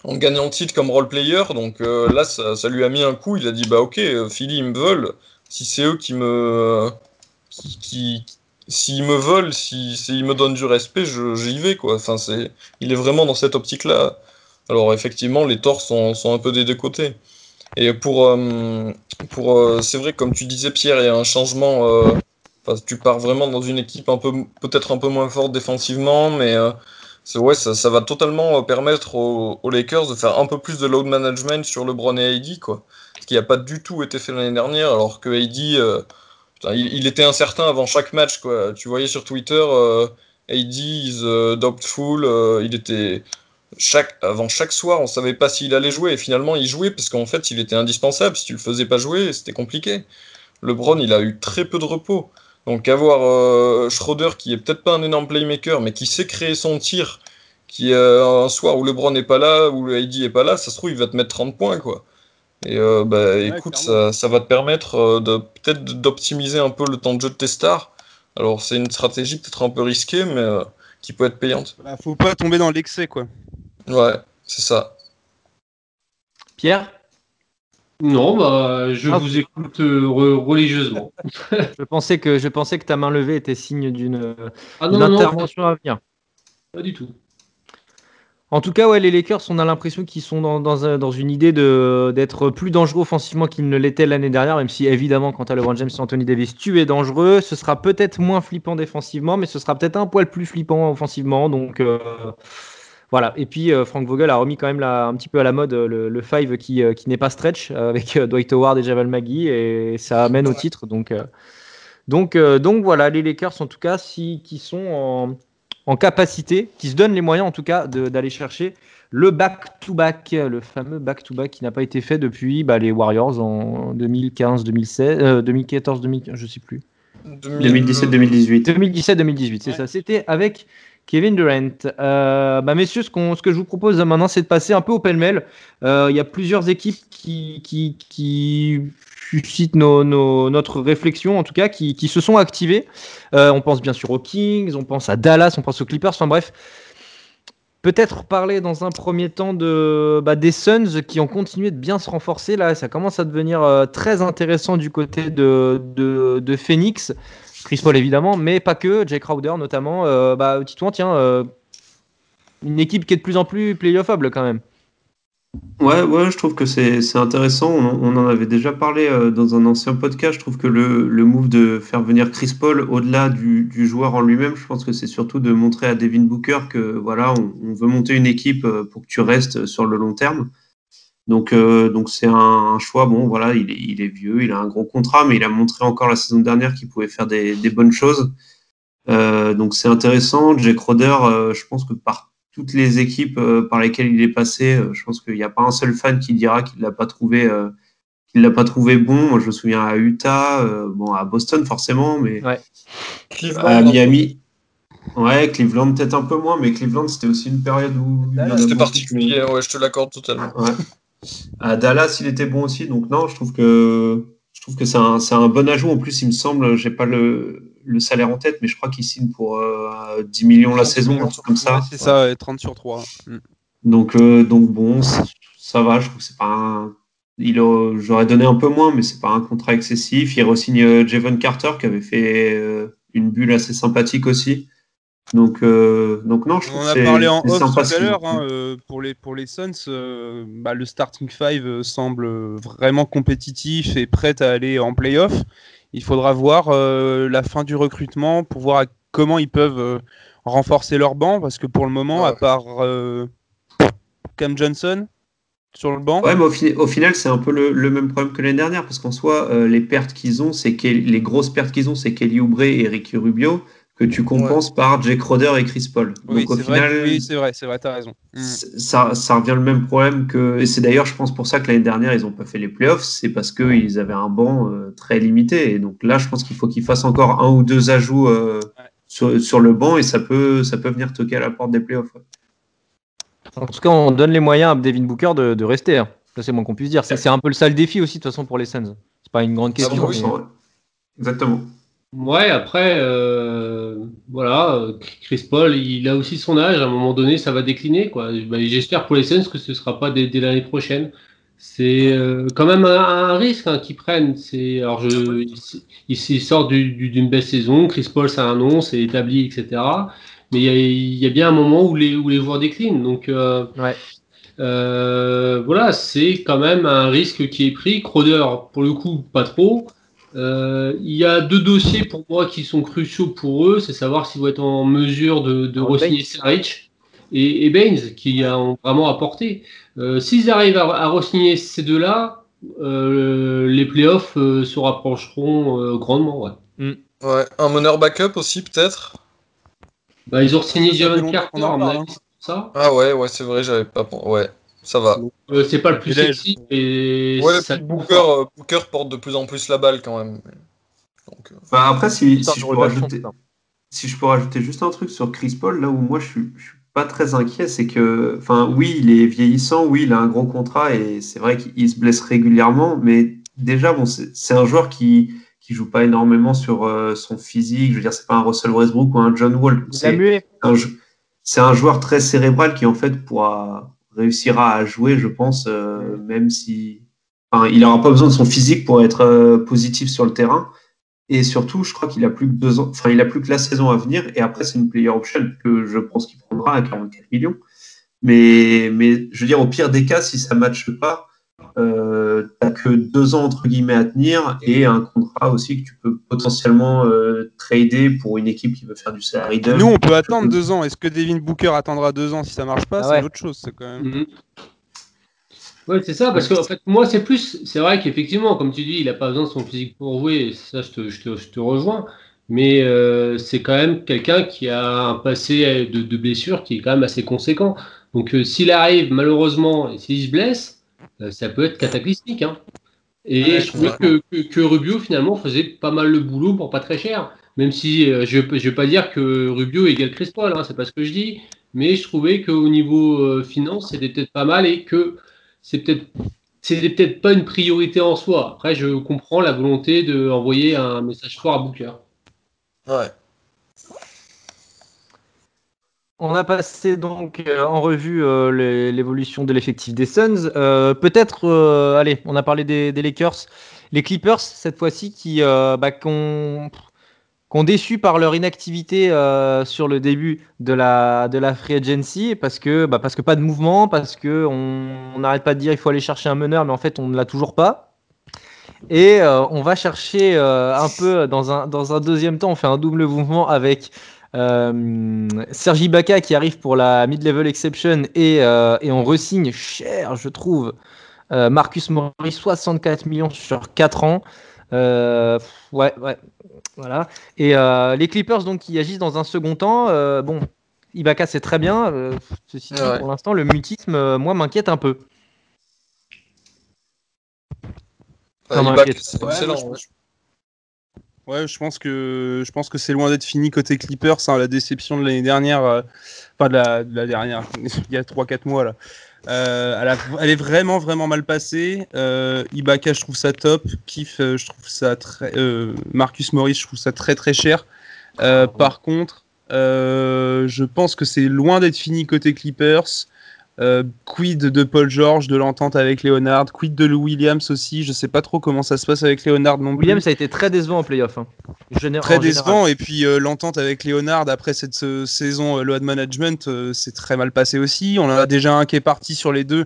S3: en gagnant titre comme role player. Donc là, ça, lui a mis un coup. Il a dit bah ok, Philly ils me veulent. Si c'est eux qui me, qui- s'ils me veulent, si, s'ils me donnent du respect, j'y vais quoi. Enfin c'est, il est vraiment dans cette optique-là. Alors effectivement, les torts sont, un peu des deux côtés. Et pour, euh, pour euh, c'est vrai, comme tu disais, Pierre, il y a un changement. euh, tu pars vraiment dans une équipe un peu, peut-être un peu moins forte défensivement, mais ouais, ça, ça va totalement permettre aux, Lakers de faire un peu plus de load management sur LeBron et AD, quoi. Ce qui n'a pas du tout été fait l'année dernière, alors que AD, il, était incertain avant chaque match, quoi. Tu voyais sur Twitter, euh, AD is uh, doubtful, euh, il était chaque, avant chaque soir, on savait pas s'il allait jouer, et finalement il jouait parce qu'en fait il était indispensable. Si tu le faisais pas jouer, c'était compliqué. LeBron, il a eu très peu de repos. Donc avoir euh, Schroeder qui est peut-être pas un énorme playmaker, mais qui sait créer son tir, qui euh, un soir où LeBron n'est pas là, où le AD est pas là, ça se trouve il va te mettre 30 points quoi. Et euh, bah écoute, ça, ça, va te permettre euh, de peut-être d'optimiser un peu le temps de jeu de tes stars. Alors c'est une stratégie peut-être un peu risquée, mais euh, qui peut être payante.
S2: Bah, faut pas tomber dans l'excès quoi.
S3: Ouais, c'est ça.
S1: Pierre?
S4: Non, bah, je ah, vous écoute euh, religieusement.
S1: je pensais que je pensais que ta main levée était signe d'une ah, intervention non, à venir.
S4: Pas du tout.
S1: En tout cas, ouais, les Lakers, on a l'impression qu'ils sont dans, dans, dans, une idée d'être plus dangereux offensivement qu'ils ne l'étaient l'année dernière, même si évidemment, quand as LeBron James et Anthony Davis, tu es dangereux. Ce sera peut-être moins flippant défensivement, mais ce sera peut-être un poil plus flippant offensivement. Donc euh, voilà. Et puis euh, Frank Vogel a remis quand même la, un petit peu à la mode le, le five qui, euh, qui n'est pas stretch avec Dwight Howard et Javal Magui, et ça amène au titre. Donc Donc, euh, donc voilà, les Lakers en tout cas, si, qui sont en, en capacité, qui se donnent les moyens en tout cas de- d'aller chercher le back-to-back, le fameux back-to-back qui n'a pas été fait depuis bah, les Warriors en 2015, 2016, euh, 2014, 2015, je sais plus.
S5: 2017-2018.
S1: 2017-2018, c'est
S2: Ouais.
S1: ça. C'était avec Kevin Durant. Euh, bah, messieurs, ce, qu'on- ce que je vous propose maintenant, c'est de passer un peu au pêle-mêle. Euh, Il y a plusieurs équipes qui, qui, qui suscitent nos- notre réflexion, en tout cas, qui, se sont activées. Euh, on pense bien sûr aux Kings, on pense à Dallas, on pense aux Clippers, enfin bref. Peut-être parler dans un premier temps de, bah, des Suns qui ont continué de bien se renforcer. Là, ça commence à devenir euh, très intéressant du côté de Phoenix. Chris Paul évidemment, mais pas que. Jake Crowder notamment. Euh, bah, Titouan, tiens, euh, une équipe qui est de plus en plus playoffable quand même.
S5: Ouais, ouais, je trouve que c'est intéressant. On, en avait déjà parlé euh, dans un ancien podcast. Je trouve que le, le move de faire venir Chris Paul au-delà du, du joueur en lui-même, je pense que c'est surtout de montrer à Devin Booker que voilà, on, veut monter une équipe euh, pour que tu restes sur le long terme. Donc, euh, donc c'est un, choix. Bon, voilà, il est, il est vieux, il a un gros contrat, mais il a montré encore la saison dernière qu'il pouvait faire des, des bonnes choses. Euh, donc c'est intéressant. Jake euh, je pense que par toutes les équipes euh, par lesquelles il est passé, euh, je pense qu'il n'y a pas un seul fan qui dira qu'il l'a pas trouvé, euh, qu'il l'a pas trouvé bon. Moi, je me souviens à Utah, euh, bon à Boston forcément, mais
S1: Ouais.
S5: À. Miami. Ouais, Cleveland peut-être un peu moins, mais Cleveland c'était aussi une période où
S3: C'était particulier, ouais, je te l'accorde totalement.
S5: Ouais. À Dallas, il était bon aussi. Donc non, je trouve que je trouve que c'est un, c'est un bon ajout. En plus, il me semble, j'ai pas le, le salaire en tête, mais je crois qu'il signe pour euh, 10 millions la
S3: 30
S5: saison, un truc comme ça.
S2: C'est ça, ouais, 30 sur 3. Mm.
S5: Donc euh, donc bon, ça va. Je trouve que c'est pas un. Il a- j'aurais donné un peu moins, mais c'est pas un contrat excessif. Il re-signe euh, Javon Carter qui avait fait euh, une bulle assez sympathique aussi. Donc euh, donc non, je
S2: On a parlé en off tout à l'heure. hein, euh, pour, les, pour les Suns, euh, bah, le starting five semble vraiment compétitif et prêt à aller en playoff. Il faudra voir euh, la fin du recrutement pour voir à- comment ils peuvent euh, renforcer leur banc. Parce que pour le moment, à
S3: Ouais.
S2: part euh, Cam Johnson sur le banc,
S5: Ouais, mais au, fi- au final, c'est un peu le, le même problème que l'année dernière, parce qu'en soi, les pertes qu'ils ont, c'est les grosses pertes qu'ils ont, c'est Kelly Oubre et Ricky Rubio, que tu compenses par Jake Roder et Chris Paul.
S2: oui,
S5: Donc au
S2: c'est
S5: final,
S2: vrai, oui, c'est vrai, c'est vrai, t'as raison. Mm.
S5: ça, ça revient le même problème que. Et c'est d'ailleurs, je pense, pour ça que l'année dernière, ils n'ont pas fait les playoffs, c'est parce qu'ils avaient un banc euh, très limité. Et donc là, je pense qu'il faut qu'ils fassent encore un ou deux ajouts euh,
S2: Ouais.
S5: sur, sur le banc, et ça peut, ça peut venir toquer à la porte des playoffs. ouais.
S1: En tout cas, on donne les moyens à Devin Booker de, de rester. hein. Ça, c'est moins qu'on puisse dire. C'est c'est un peu le sale défi aussi, de toute façon, pour les Suns. C'est pas une grande question.
S3: bon, oui.
S1: mais-
S5: Ouais. Exactement.
S4: Ouais, après, euh, voilà, euh, Chris Paul, il a aussi son âge. À un moment donné, ça va décliner, quoi. Bah, J'espère pour les Suns que ce sera pas dès, dès l'année prochaine. C'est euh, quand même un, un risque hein, qu'ils prennent. C'est alors je, ils, ils sortent du- du- d'une belle saison. Chris Paul, c'est un nom, c'est établi, etc. Mais il y a, il y a bien un moment où les où les joueurs déclinent. Donc euh,
S1: Ouais.
S4: euh, voilà, c'est quand même un risque qui est pris. Crowder, pour le coup, pas trop. Euh, il y a deux dossiers pour moi qui sont cruciaux pour eux, c'est savoir s'ils vont être en mesure de, de re-signer
S1: Baines.
S4: Saric et, et Baines, qui ont vraiment apporté. Euh, S'ils arrivent à, à re-signer ces deux-là, euh, les playoffs euh, se rapprocheront euh, grandement. Ouais.
S3: Ouais, un meneur backup aussi, peut-être?
S4: Bah, ils ont signé
S2: Ça fait
S4: Javon
S2: longtemps
S4: Carter,
S2: en
S4: ça.
S3: Ah ouais, ouais, c'est vrai, j'avais pas. Ouais, ça va.
S4: Euh, c'est pas le plus sexy, mais
S3: Ouais,
S4: ça
S3: Booker, euh, Booker porte de plus en plus la balle quand même. Donc, euh,
S5: Enfin, après, si, si je peux rajouter,
S1: putain.
S5: si je peux rajouter juste un truc sur Chris Paul, là où moi je suis, je suis pas très inquiet, c'est que, enfin, oui, il est vieillissant, oui, il a un gros contrat et c'est vrai qu'il se blesse régulièrement, mais déjà, bon, c'est un joueur qui qui joue pas énormément sur euh, son physique. Je veux dire, c'est pas un Russell Westbrook ou un John Wall. C'est un, un joueur très cérébral qui en fait pourra réussira à jouer, je pense, euh, même si, enfin, il aura pas besoin de son physique pour être euh, positif sur le terrain. Et surtout, je crois qu'il a plus que deux ans, enfin, il a plus que la saison à venir. Et après, c'est une player option que je pense qu'il prendra à 44 millions. Mais, mais je veux dire, au pire des cas, si ça ne matche pas, euh, t'as que deux ans entre guillemets à tenir et un contrat aussi que tu peux potentiellement euh, trader pour une équipe qui veut faire du salary dump.
S2: Nous, on peut attendre deux ans. Est-ce que Devin Booker attendra deux ans si ça marche pas?
S1: Ah
S2: C'est
S1: ouais.
S2: autre chose. C'est quand même.
S4: Mhm. Ouais, c'est ça, parce que en fait, moi, c'est plus. C'est vrai qu'effectivement, comme tu dis, il n'a pas besoin de son physique pour jouer, ça, je te, je te, je te rejoins. Mais euh, c'est quand même quelqu'un qui a un passé de, de blessure qui est quand même assez conséquent. Donc, euh, s'il arrive, malheureusement, et s'il se blesse, euh, ça peut être cataclysmique. Hein. Et
S3: Ouais,
S4: je trouvais que, que, que Rubio, finalement, faisait pas mal le boulot pour pas très cher. Même si euh, je ne vais pas dire que Rubio égale Chris Paul, hein, c'est pas ce que je dis. Mais je trouvais qu'au niveau euh, finance, c'était peut-être pas mal et que c'est peut-être c'était peut-être pas une priorité en soi. Après, je comprends la volonté d'envoyer un message fort à Booker.
S3: Ouais.
S1: On a passé donc euh, en revue euh, l'évolution de l'effectif des Suns. Euh, Peut-être, allez, on a parlé des, Lakers, les Clippers cette fois-ci qui bah, qu'on déçu par leur inactivité sur le début de la, de la free agency parce que, bah, parce que pas de mouvement, parce que on n'arrête pas de dire il faut aller chercher un meneur, mais en fait on ne l'a toujours pas. Et on va chercher un peu dans un, dans un deuxième temps, on fait un double mouvement avec euh, Sergi Baca qui arrive pour la mid-level exception et, euh, et on resigne cher, je trouve, euh, Marcus Morris, 64 millions sur 4 ans. Euh, ouais, ouais, voilà. Et euh, les Clippers donc qui agissent dans un second temps. euh, bon, Ibaka c'est très bien. euh, ceci dit,
S3: Ouais.
S1: pour l'instant, le mutisme, euh, moi, m'inquiète un peu. Ça
S3: Ibaka,
S1: m'inquiète.
S3: c'est
S2: Ouais,
S3: excellent.
S2: moi, je- Ouais, je pense que je pense que c'est loin d'être fini côté Clippers. hein, la déception de l'année dernière, euh, enfin de la, de la dernière, il y a 3-4 mois là. Euh, elle, est vraiment vraiment mal passée. Euh, Ibaka, je trouve ça top. Kiff, euh, je trouve ça très. Marcus Morris, je trouve ça très très cher. Par contre, je pense que c'est loin d'être fini côté Clippers. Euh, quid de Paul George, de l'entente avec Leonard, quid de Lou Williams aussi? Je sais pas trop comment ça se passe avec Leonard non plus.
S1: Williams a été très décevant en playoff. hein.
S2: Très
S1: en
S2: décevant. Et puis euh, l'entente avec Leonard après cette euh, saison euh, load management, euh, c'est très mal passé aussi. On en a déjà un qui est parti sur les deux euh,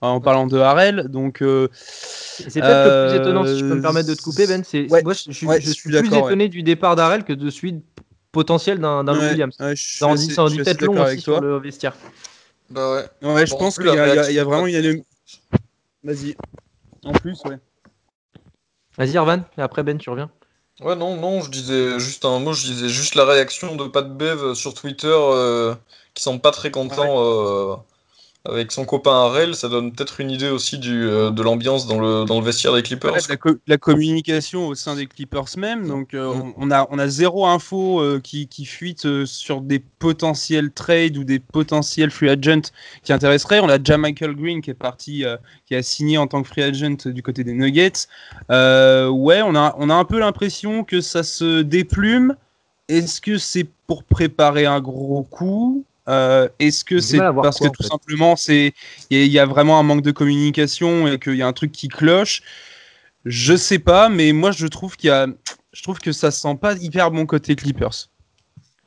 S2: en parlant de Harrell. Donc euh,
S1: C'est peut-être le plus
S2: Euh,
S1: étonnant, si je peux me permettre de te couper, Ben. C'est,
S2: ouais,
S1: moi, je, je suis,
S2: ouais,
S1: je
S2: je
S1: suis
S2: suis
S1: plus étonné du départ d'Arel que de celui potentiel d'un, d'un Williams. Ça en dit, ça en dit peut-être long aussi sur le vestiaire.
S3: Bah ouais.
S2: Ouais, je
S3: Bon,
S2: pense qu'il y,
S3: la
S2: a- il y a- y vraiment une. Vas-y. En plus, ouais.
S1: Vas-y, Arvan, et après Ben, tu reviens.
S3: Ouais, non, non, je disais juste un mot, je disais juste la réaction de Pat Bev sur Twitter euh, qui semble pas très content euh, avec son copain Harrell. Ça donne peut-être une idée aussi du, euh, de l'ambiance dans le, dans le vestiaire des Clippers.
S2: Ouais, la, co- de la communication au sein des Clippers même. Donc, euh,
S3: Mm.
S2: on, a, on a zéro info euh, qui, qui fuite sur des potentiels trades ou des potentiels free agents qui intéresseraient. On a déjà Michael Green qui est parti, qui a signé en tant que free agent du côté des Nuggets. Ouais, on a, on a un peu l'impression que ça se déplume. Est-ce que c'est pour préparer un gros coup? Euh, Est-ce que c'est parce
S1: quoi,
S2: que tout
S1: fait.
S2: simplement c'est il y, a- il y a vraiment un manque de communication et qu'il y a un truc qui cloche? Je sais pas, mais moi je trouve qu'il y a, je trouve que ça sent pas hyper bon côté Clippers.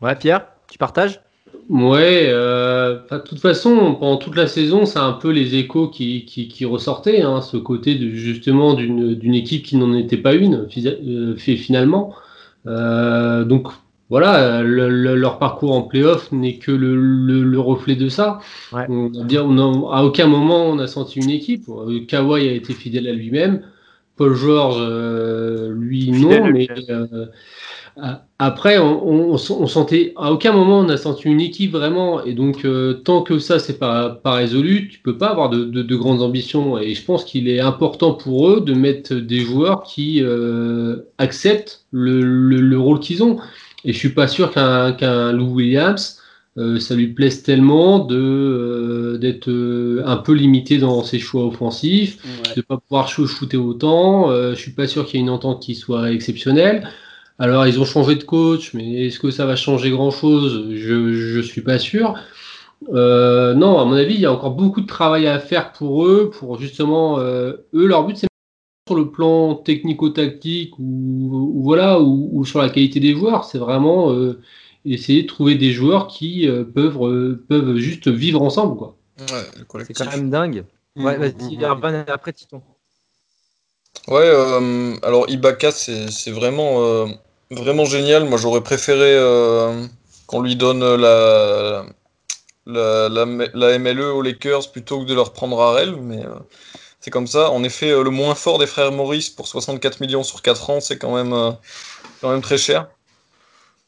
S1: Ouais, Pierre, tu partages?
S4: Ouais, euh, de toute façon, pendant toute la saison, c'est un peu les échos qui, qui, qui ressortaient, hein, ce côté de, justement d'une d'une équipe qui n'en était pas une, euh, fait finalement. Euh, donc voilà, le- le- leur parcours en playoff n'est que le, le, le reflet de ça.
S1: Ouais.
S4: On on a- à aucun moment on a senti une équipe. Euh, Kawhi a été fidèle à lui-même. Paul George, euh, lui, non, mais euh, après, on, on- on sentait, à aucun moment on a senti une équipe vraiment. Et donc, euh, tant que ça, c'est pas, pas résolu, tu peux pas avoir de, de- de grandes ambitions. Et je pense qu'il est important pour eux de mettre des joueurs qui euh, acceptent le, le- le rôle qu'ils ont. Et je suis pas sûr qu'un qu'un Lou Williams, euh, ça lui plaise tellement de euh, d'être euh, un peu limité dans ses choix offensifs de pas pouvoir shoo- shooter autant. Euh, je suis pas sûr qu'il y ait une entente qui soit exceptionnelle. Alors, ils ont changé de coach, mais est-ce que ça va changer grand-chose? Je je suis pas sûr. Euh, non, à mon avis, il y a encore beaucoup de travail à faire pour eux, pour justement, euh, eux, leur but, c'est sur le plan technico-tactique ou, ou voilà, ou, ou sur la qualité des joueurs, c'est vraiment euh, essayer de trouver des joueurs qui euh, peuvent, euh, peuvent juste vivre ensemble, quoi.
S3: Ouais,
S1: C'est quand même dingue. Ouais,
S2: mm,
S1: vas-y,
S2: mm,
S1: Arvan, et après Titon.
S3: Ouais, euh, alors Ibaka, c'est c'est vraiment, euh, vraiment génial. Moi, j'aurais préféré euh, qu'on lui donne la, la, la, la MLE aux Lakers plutôt que de leur prendre Harrell, mais euh, c'est comme ça. En effet, euh, le moins fort des frères Maurice pour 64 millions sur 4 ans, c'est quand même, euh, quand même très cher.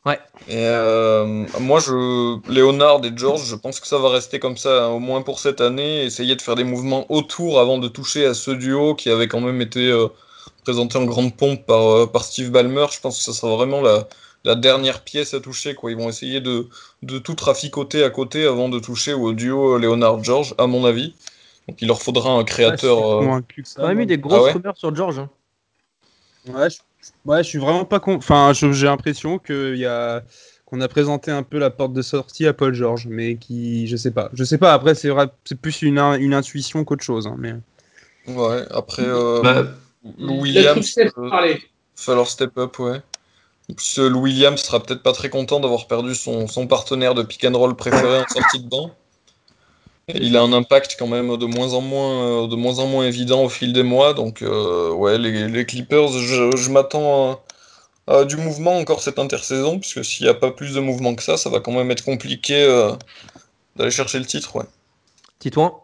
S1: Ouais.
S3: Et euh, moi, je, Léonard et George, je pense que ça va rester comme ça, hein, au moins pour cette année. Essayer de faire des mouvements autour avant de toucher à ce duo qui avait quand même été euh, présenté en grande pompe par, euh, par Steve Ballmer. Je pense que ça sera vraiment la, la dernière pièce à toucher. Quoi. Ils vont essayer de, de tout traficoter à côté avant de toucher au duo Léonard-George, à mon avis. Donc il leur faudra un créateur.
S2: Ouais, je suis
S3: euh,
S2: convaincu que ça,
S1: On a
S2: moi.
S1: mis des grosses
S3: ouais
S1: rumeurs sur George. hein.
S2: Ouais, je, ouais, je suis vraiment pas con. Enfin, je- j'ai l'impression qu'il y a qu'on a présenté un peu la porte de sortie à Paul George, mais qui, je sais pas, je sais pas. Après, c'est vrai, c'est plus une, in- une intuition qu'autre chose. hein, mais
S3: Ouais, après, euh,
S5: Bah,
S3: Williams,
S4: fait
S3: euh, falloir step up, ouais. Euh, Lou Williams sera peut-être pas très content d'avoir perdu son, son partenaire de pick and roll préféré en sortie de banc. Il a un impact quand même de moins en moins, euh, de moins, en moins évident au fil des mois. Donc, euh, ouais, les, les Clippers, je, je m'attends à, à du mouvement encore cette intersaison, puisque s'il n'y a pas plus de mouvement que ça, ça va quand même être compliqué euh, d'aller chercher le titre, ouais.
S1: Titouan?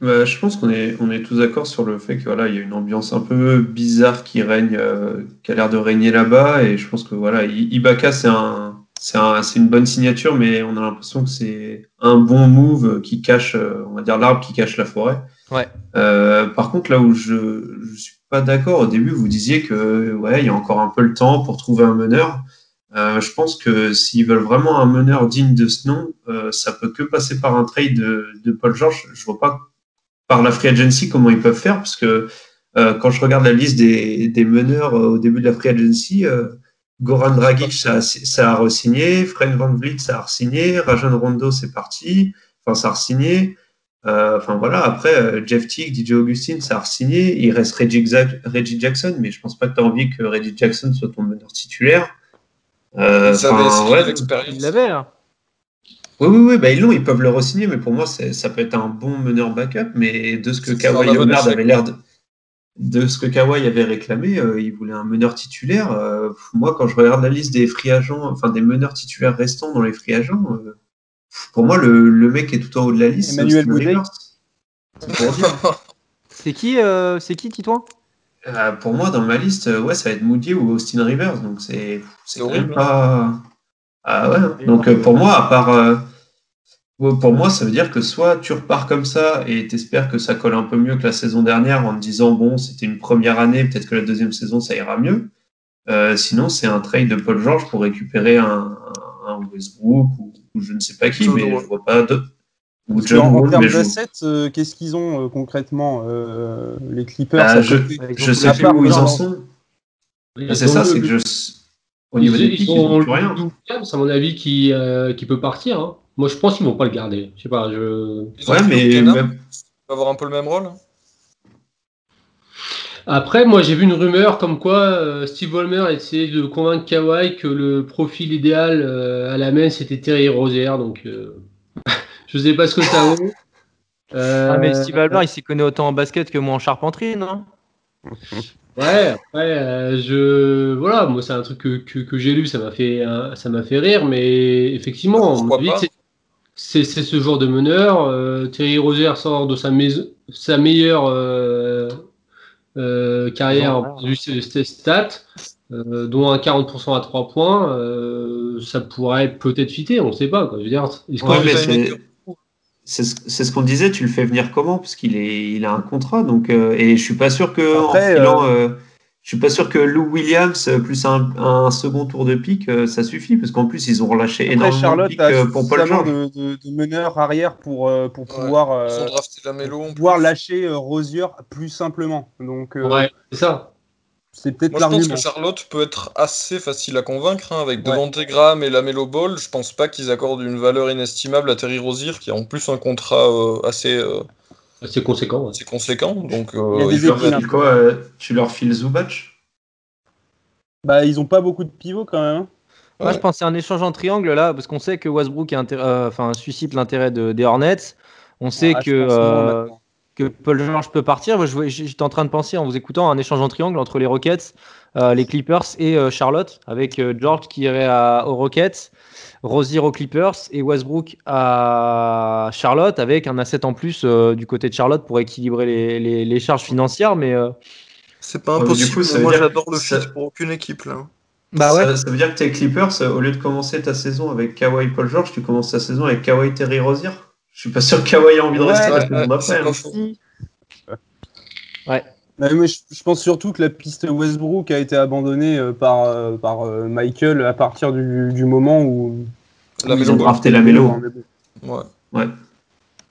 S5: Bah, je pense qu'on est, on est tous d'accord sur le fait que voilà, il y a une ambiance un peu bizarre qui règne, euh, qui a l'air de régner là-bas, et je pense que voilà, Ibaka c'est un, c'est un, c'est une bonne signature, mais on a l'impression que c'est un bon move qui cache, euh, on va dire l'arbre qui cache la forêt.
S1: Ouais.
S5: Euh, par contre, là où je, je suis pas d'accord, au début vous disiez que ouais, il y a encore un peu le temps pour trouver un meneur. Euh, je pense que s'ils veulent vraiment un meneur digne de ce nom, euh, ça peut que passer par un trade de, de Paul George. Je vois pas par la free agency comment ils peuvent faire parce que quand je regarde la liste des, des meneurs au début de la free agency, Goran Dragic ça, a- ça a re-signé, Fred Van Vliet ça a re-signé, Rajon Rondo c'est parti, enfin ça a re-signé. Euh, Enfin voilà, après euh, Jeff Teague, DJ Augustine ça a re-signé, il reste Reggie, Jackson, mais je pense pas que tu as envie que Reggie Jackson soit ton meneur titulaire. Euh,
S3: essayé
S5: ouais,
S3: l'expérience.
S1: Il l'avait. hein.
S5: oui, oui, oui, bah ils l'ont, ils peuvent le re-signer, mais pour moi, c'est- ça peut être un bon meneur backup. Mais de ce que Kawhi Leonard avait l'air de. De ce que Kawhi avait réclamé, euh, il voulait un meneur titulaire. Euh, moi, quand je regarde la liste des free agents, enfin des meneurs titulaires restants dans les free agents, euh, pour moi, le, le mec qui est tout en haut de la liste, c'est
S2: Emmanuel Boudet.
S5: C'est
S1: qui, euh, c'est qui Titouan?
S5: Euh, pour moi, dans ma liste, ouais, ça va être Moody ou Austin Rivers. Donc c'est c'est quand même pas. Ah ouais. hein. Donc pour moi, à part. Pour moi, ça veut dire que soit tu repars comme ça et t'espères que ça colle un peu mieux que la saison dernière en te disant bon, c'était une première année, peut-être que la deuxième saison ça ira mieux. Euh, sinon, c'est un trade de Paul George pour récupérer un, un Westbrook ou, ou je ne sais pas qui,
S3: John
S5: mais
S3: Wall.
S5: je vois pas d'autres. Ou John
S2: en, termes d'assets, euh, qu'est-ce qu'ils ont euh, concrètement euh, les Clippers
S5: bah,
S2: à
S5: je, je sais plus
S2: part
S5: où ils en sont. Bah, c'est ça, c'est que je. Au niveau des
S4: ils,
S5: pics,
S4: ils
S5: ils
S4: ont
S5: plus rien.
S4: Williams, à mon avis, qui, euh, qui peut partir. hein. Moi, je pense qu'ils vont pas le garder. Je sais pas. Je...
S5: Ouais, mais même-
S3: va avoir un peu le même rôle.
S4: Après, moi, j'ai vu une rumeur comme quoi euh, Steve Ballmer essayait de convaincre Kawhi que le profil idéal euh, à la main c'était Terry Rozier. Donc, euh, je sais pas ce que ça vaut. Euh,
S1: Ah, mais Steve Albert, il s'y connaît autant en basket que moi en charpenterie, non?
S4: Ouais, euh, je voilà, moi c'est un truc que, que, que j'ai lu, ça m'a fait euh, ça m'a fait rire, mais effectivement,
S3: Pourquoi
S4: avis,
S3: pas
S4: c'est- ce genre de meneur. euh, Terry Rozier sort de sa, mais- sa meilleure euh, euh, carrière
S1: Ouais.
S4: du ses stats, euh, dont un 40% à 3 points, euh, ça pourrait peut-être fitter, on sait pas. Quoi. Je veux dire,
S5: Ouais, c'est- ce, c'est ce qu'on disait, tu le fais venir comment? Parce qu'il est, il a un contrat, donc euh, et je suis pas sûr que
S2: Après,
S5: en filant, euh, je suis pas sûr que Lou Williams euh, plus un, un second tour de pique, euh, ça suffit, parce qu'en plus ils ont relâché
S2: Après,
S5: énormément de
S2: Charlotte a
S5: euh, pour Paul
S2: suffisamment
S5: George.
S2: de, de, de meneurs arrière pour, pour
S3: Ouais.
S2: pouvoir,
S3: Ils
S2: euh,
S3: ont drafté la mélo. en
S2: pouvoir
S3: plus.
S2: lâcher euh, Rosier plus simplement. Donc, euh,
S4: Ouais, c'est ça.
S2: c'est peut-être
S3: Moi, je pense que Charlotte peut être assez facile à convaincre. hein, avec
S2: Ouais.
S3: Devante Graham et la Melo Ball, je pense pas qu'ils accordent une valeur inestimable à Terry Rozier, qui a en plus un contrat euh, assez, euh,
S4: C'est conséquent. ouais.
S3: assez conséquent. Donc,
S2: Il y a
S3: euh,
S2: des
S5: leur
S2: équipes,
S5: files quoi euh, Tu leur files Zubac
S2: Bah, ils ont pas beaucoup de pivots quand même. hein.
S1: Moi, je pense c'est un échange en triangle là, parce qu'on sait que Westbrook est intér- euh, enfin, suscite l'intérêt de, des Hornets. On sait
S2: Ah,
S1: que euh, que Paul George peut partir. J'étais en train de penser en vous écoutant un échange en triangle entre les Rockets, euh, les Clippers et euh, Charlotte, avec euh, George qui irait à- aux Rockets, Rozier aux Clippers et Westbrook à Charlotte, avec un asset en plus euh, du côté de Charlotte pour équilibrer les, les- les charges financières. Mais euh,
S3: C'est pas
S5: Ouais, mais du
S3: impossible.
S5: coup, ça
S3: moi, j'adore le fit pour aucune équipe là.
S1: bah ouais.
S5: ça, ça veut dire que tes Clippers, euh, au lieu de commencer ta saison avec Kawhi Paul George, tu commences ta saison avec Kawhi Terry Rozier Je suis pas sûr que Kawhi a envie de
S2: Ouais,
S5: rester la
S3: ouais,
S5: saison d'après.
S3: c'est
S5: hein.
S2: Ouais, mais je, je pense surtout que la piste Westbrook a été abandonnée euh, par, euh, par euh, Michael à partir du, du moment où.
S3: La
S5: Ils ont drafté la mélo.
S3: Ouais.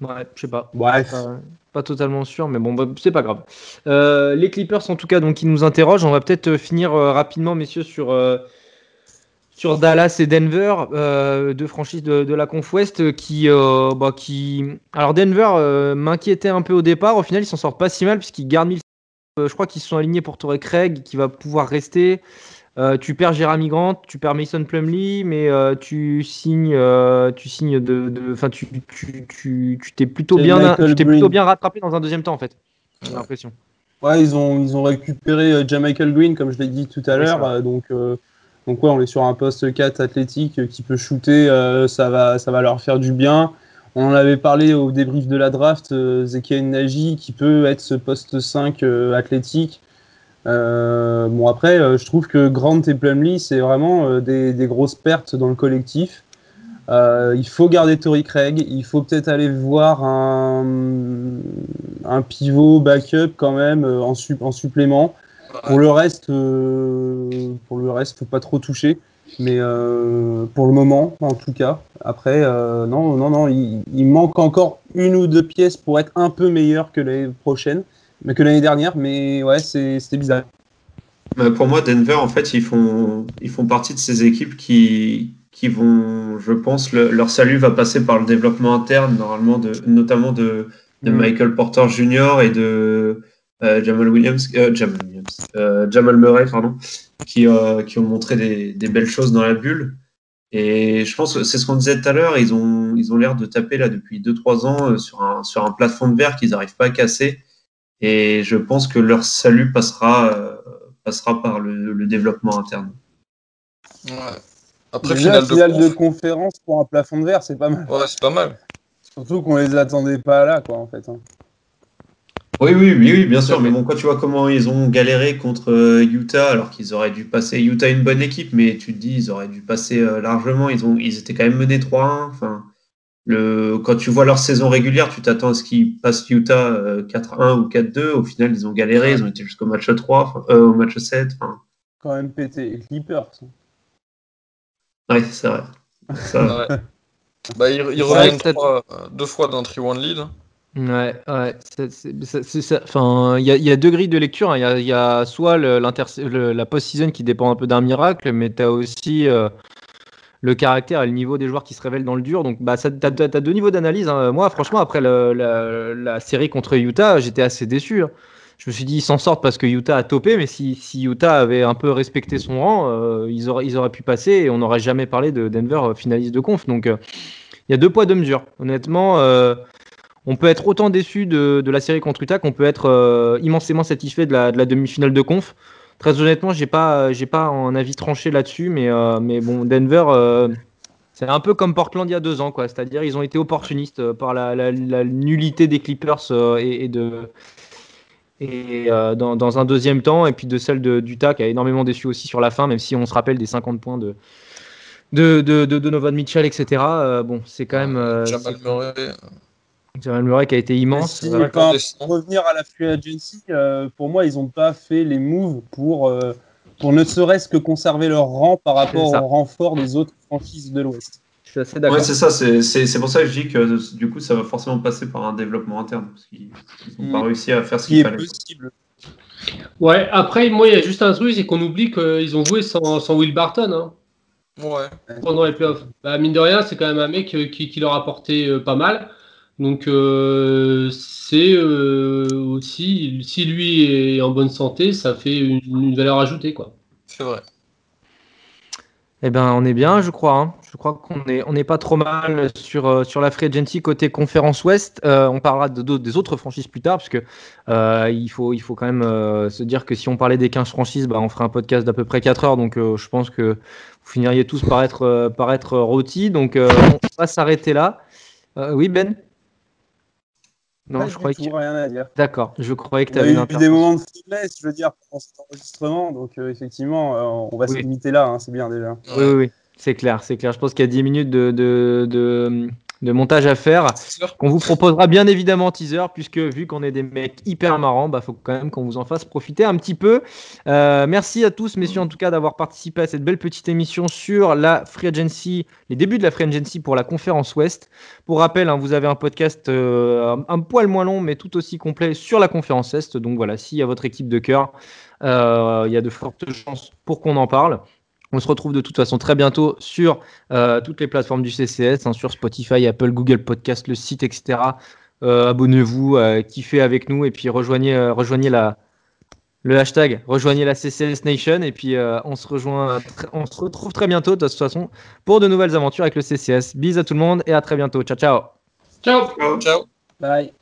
S1: Ouais, je sais pas.
S2: Bref.
S1: Pas, pas totalement sûr, mais bon, bah, c'est pas grave. Euh, les Clippers, en tout cas, donc, qui nous interrogent. On va peut-être finir euh, rapidement, messieurs, sur, euh, sur Dallas et Denver, euh, deux franchises de, de la Conf euh, qui, euh, bah, qui. Alors, Denver euh, m'inquiétait un peu au départ. Au final, ils s'en sortent pas si mal, puisqu'ils gardent je crois qu'ils se sont alignés pour Torrey Craig, qui va pouvoir rester. Euh, tu perds Jeremy Grant, tu perds Mason Plumlee, mais euh, tu signes, euh, tu signes de, enfin tu, tu, tu, tu t'es plutôt bien,
S2: Michael
S1: tu t'es
S2: Green.
S1: plutôt bien rattrapé dans un deuxième temps en fait. J'ai l'impression.
S2: Ouais, ils ont, ils ont récupéré euh, Jamichael Green, comme je l'ai dit tout à
S1: Ouais,
S2: l'heure. euh, donc, euh, donc, ouais, on est sur un poste 4 athlétique euh, qui peut shooter. euh, ça, va, ça va leur faire du bien. On en avait parlé au débrief de la draft. Euh, Zekiel Nagy, qui peut être ce poste 5 euh, athlétique. Euh, bon, après, euh, je trouve que Grant et Plumlee, c'est vraiment des, grosses pertes dans le collectif. Il faut garder Tory Craig. Il faut peut-être aller voir un, pivot backup quand même en, sup- en supplément. Pour le reste, euh, pour faut pas trop toucher. Mais euh, pour le moment, en tout cas. Après, euh, non, non, non, il, il manque encore une ou deux pièces pour être un peu meilleur que l'année prochaine, mais que l'année dernière. Mais ouais, c'était bizarre.
S5: Bah, pour moi, Denver, en fait, ils font, ils font partie de ces équipes qui, qui vont, je pense, le- leur salut va passer par le développement interne, normalement, de, notamment de, de
S1: Mm.
S5: Michael Porter Jr. et de euh, Jamal Williams, euh, Jamal, Williams euh, Jamal Murray, pardon, qui, euh, qui ont montré des, des belles choses dans la bulle. Et je pense que c'est ce qu'on disait tout à l'heure, ils ont, ils ont l'air de taper là depuis 2-3 ans euh, sur un, sur un plafond de verre qu'ils n'arrivent pas à casser. Et je pense que leur salut passera, euh, passera par le, le développement interne.
S3: Ouais. Après,
S2: Déjà,
S3: finale,
S2: finale
S3: de
S2: de conférence pour un plafond de verre, c'est pas mal.
S3: Ouais, c'est pas mal.
S2: Surtout qu'on les attendait pas là, quoi, en fait. hein.
S5: Oui, oui, oui, oui, bien sûr. Mais bon, quand tu vois comment ils ont galéré contre euh, Utah, alors qu'ils auraient dû passer. Utah est une bonne équipe, mais tu te dis, ils auraient dû passer euh, largement. Ils, ont, ils étaient quand même menés 3-1. Enfin, le, quand tu vois leur saison régulière, tu t'attends à ce qu'ils passent Utah euh, 4-1 ou 4-2. Au final, ils ont galéré. Ils ont été jusqu'au match 3, enfin, euh, au match 7. Enfin,
S2: Quand même pété. Clippers.
S5: ouais, c'est vrai. Ça,
S3: Ouais. Bah, ils, reviennent trois- euh, deux fois d'un 3-1 lead.
S1: Ouais, ouais. Enfin, il y, a- deux grilles de lecture. hein. Il y, a, soit le- la post-season qui dépend un peu d'un miracle, mais tu as aussi euh, le caractère et le niveau des joueurs qui se révèlent dans le dur. Donc, bah, tu as, deux niveaux d'analyse. hein. Moi, franchement, après la, série contre Utah, j'étais assez déçu. hein. Je me suis dit, ils s'en sortent parce que Utah a topé, mais si, Utah avait un peu respecté son rang, euh, ils, auraient, pu passer et on n'aurait jamais parlé de Denver euh, finaliste de conf. Donc, il y a deux poids, deux mesures. Honnêtement, on peut être autant déçu de, la série contre Utah qu'on peut être euh, immensément satisfait de la, de la demi-finale de conf. Très honnêtement, j'ai pas, j'ai pas un avis tranché là-dessus, mais, euh, mais bon, Denver, euh, c'est un peu comme Portland il y a deux ans, quoi. C'est-à-dire, ils ont été opportunistes euh, par la, nullité des Clippers euh, et, de et euh, dans, un deuxième temps, et puis de celle de d'Utah qui a énormément déçu aussi sur la fin, même si on se rappelle des 50 points de de, Donovan Mitchell, etc. Euh, bon, c'est quand même euh.
S3: Jamal Murray
S1: qui a été immense.
S2: Si,
S1: Euh,
S2: pour revenir à la free agency, euh, pour moi, ils n'ont pas fait les moves pour, euh, pour ne serait-ce que conserver leur rang par rapport au renfort des autres franchises de l'Ouest.
S1: Je suis assez d'accord.
S5: Ouais, c'est ça. C'est c'est- c'est pour ça que je dis que du coup, ça va forcément passer par un développement interne. Parce qu'ils n'ont pas
S2: Mm.
S5: réussi à faire ce qu'il
S2: qui est
S5: fallait.
S2: possible.
S4: Ouais, après, moi, il y a juste un truc, c'est qu'on oublie qu'ils ont joué sans, sans Will Barton hein,
S3: Ouais.
S4: pendant les playoffs. Bah, mine de rien, c'est quand même un mec euh, qui, qui leur a apporté euh, pas mal. Donc, euh, c'est euh, aussi, si lui est en bonne santé, ça fait une, une valeur ajoutée, quoi.
S3: C'est vrai.
S1: Eh ben, on est bien, je crois. hein. Je crois qu'on est, on n'est pas trop mal sur, euh, sur la Free Agency côté conférence Ouest. Euh, on parlera de, d'autres- des autres franchises plus tard, parce que euh, il, faut, il faut quand même euh, se dire que si on parlait des 15 franchises, bah, on ferait un podcast d'à peu près 4 heures. Donc, euh, je pense que vous finiriez tous par être, euh, par être rôtis. Donc, euh, on va s'arrêter là. Euh, oui, Ben? Non,
S2: Pas
S1: je croyais
S2: tout,
S1: que.
S2: rien à dire.
S1: D'accord, je croyais que tu
S2: On a
S1: avais
S2: eu
S1: une
S2: des moments de faiblesse, je veux dire, pendant cet enregistrement, donc euh, effectivement, euh, on va se limiter là, hein, c'est bien déjà.
S1: Oui, oui, oui, c'est clair, c'est clair. Je pense qu'il y a 10 minutes de, de, de, de montage à faire. Qu'on vous proposera bien évidemment en teaser, puisque vu qu'on est des mecs hyper marrants, bah faut quand même qu'on vous en fasse profiter un petit peu. Euh, merci à tous, messieurs, en tout cas, d'avoir participé à cette belle petite émission sur la Free Agency, les débuts de la Free Agency pour la conférence Ouest. Pour rappel, hein, vous avez un podcast euh, un, poil moins long, mais tout aussi complet sur la conférence Est. Donc voilà, s'il y a votre équipe de cœur, euh, il y a de fortes chances pour qu'on en parle. On se retrouve de toute façon très bientôt sur euh, toutes les plateformes du CCS, hein, sur Spotify, Apple, Google Podcast, le site, etc. Euh, Abonnez-vous, euh, kiffez avec nous et puis rejoignez, euh, rejoignez la, le hashtag, rejoignez la CCS Nation et puis euh, on, se rejoint, on se retrouve très bientôt de toute façon pour de nouvelles aventures avec le CCS. Bis à tout le monde et à très bientôt. Ciao ciao
S4: Ciao
S3: Ciao.
S2: Bye.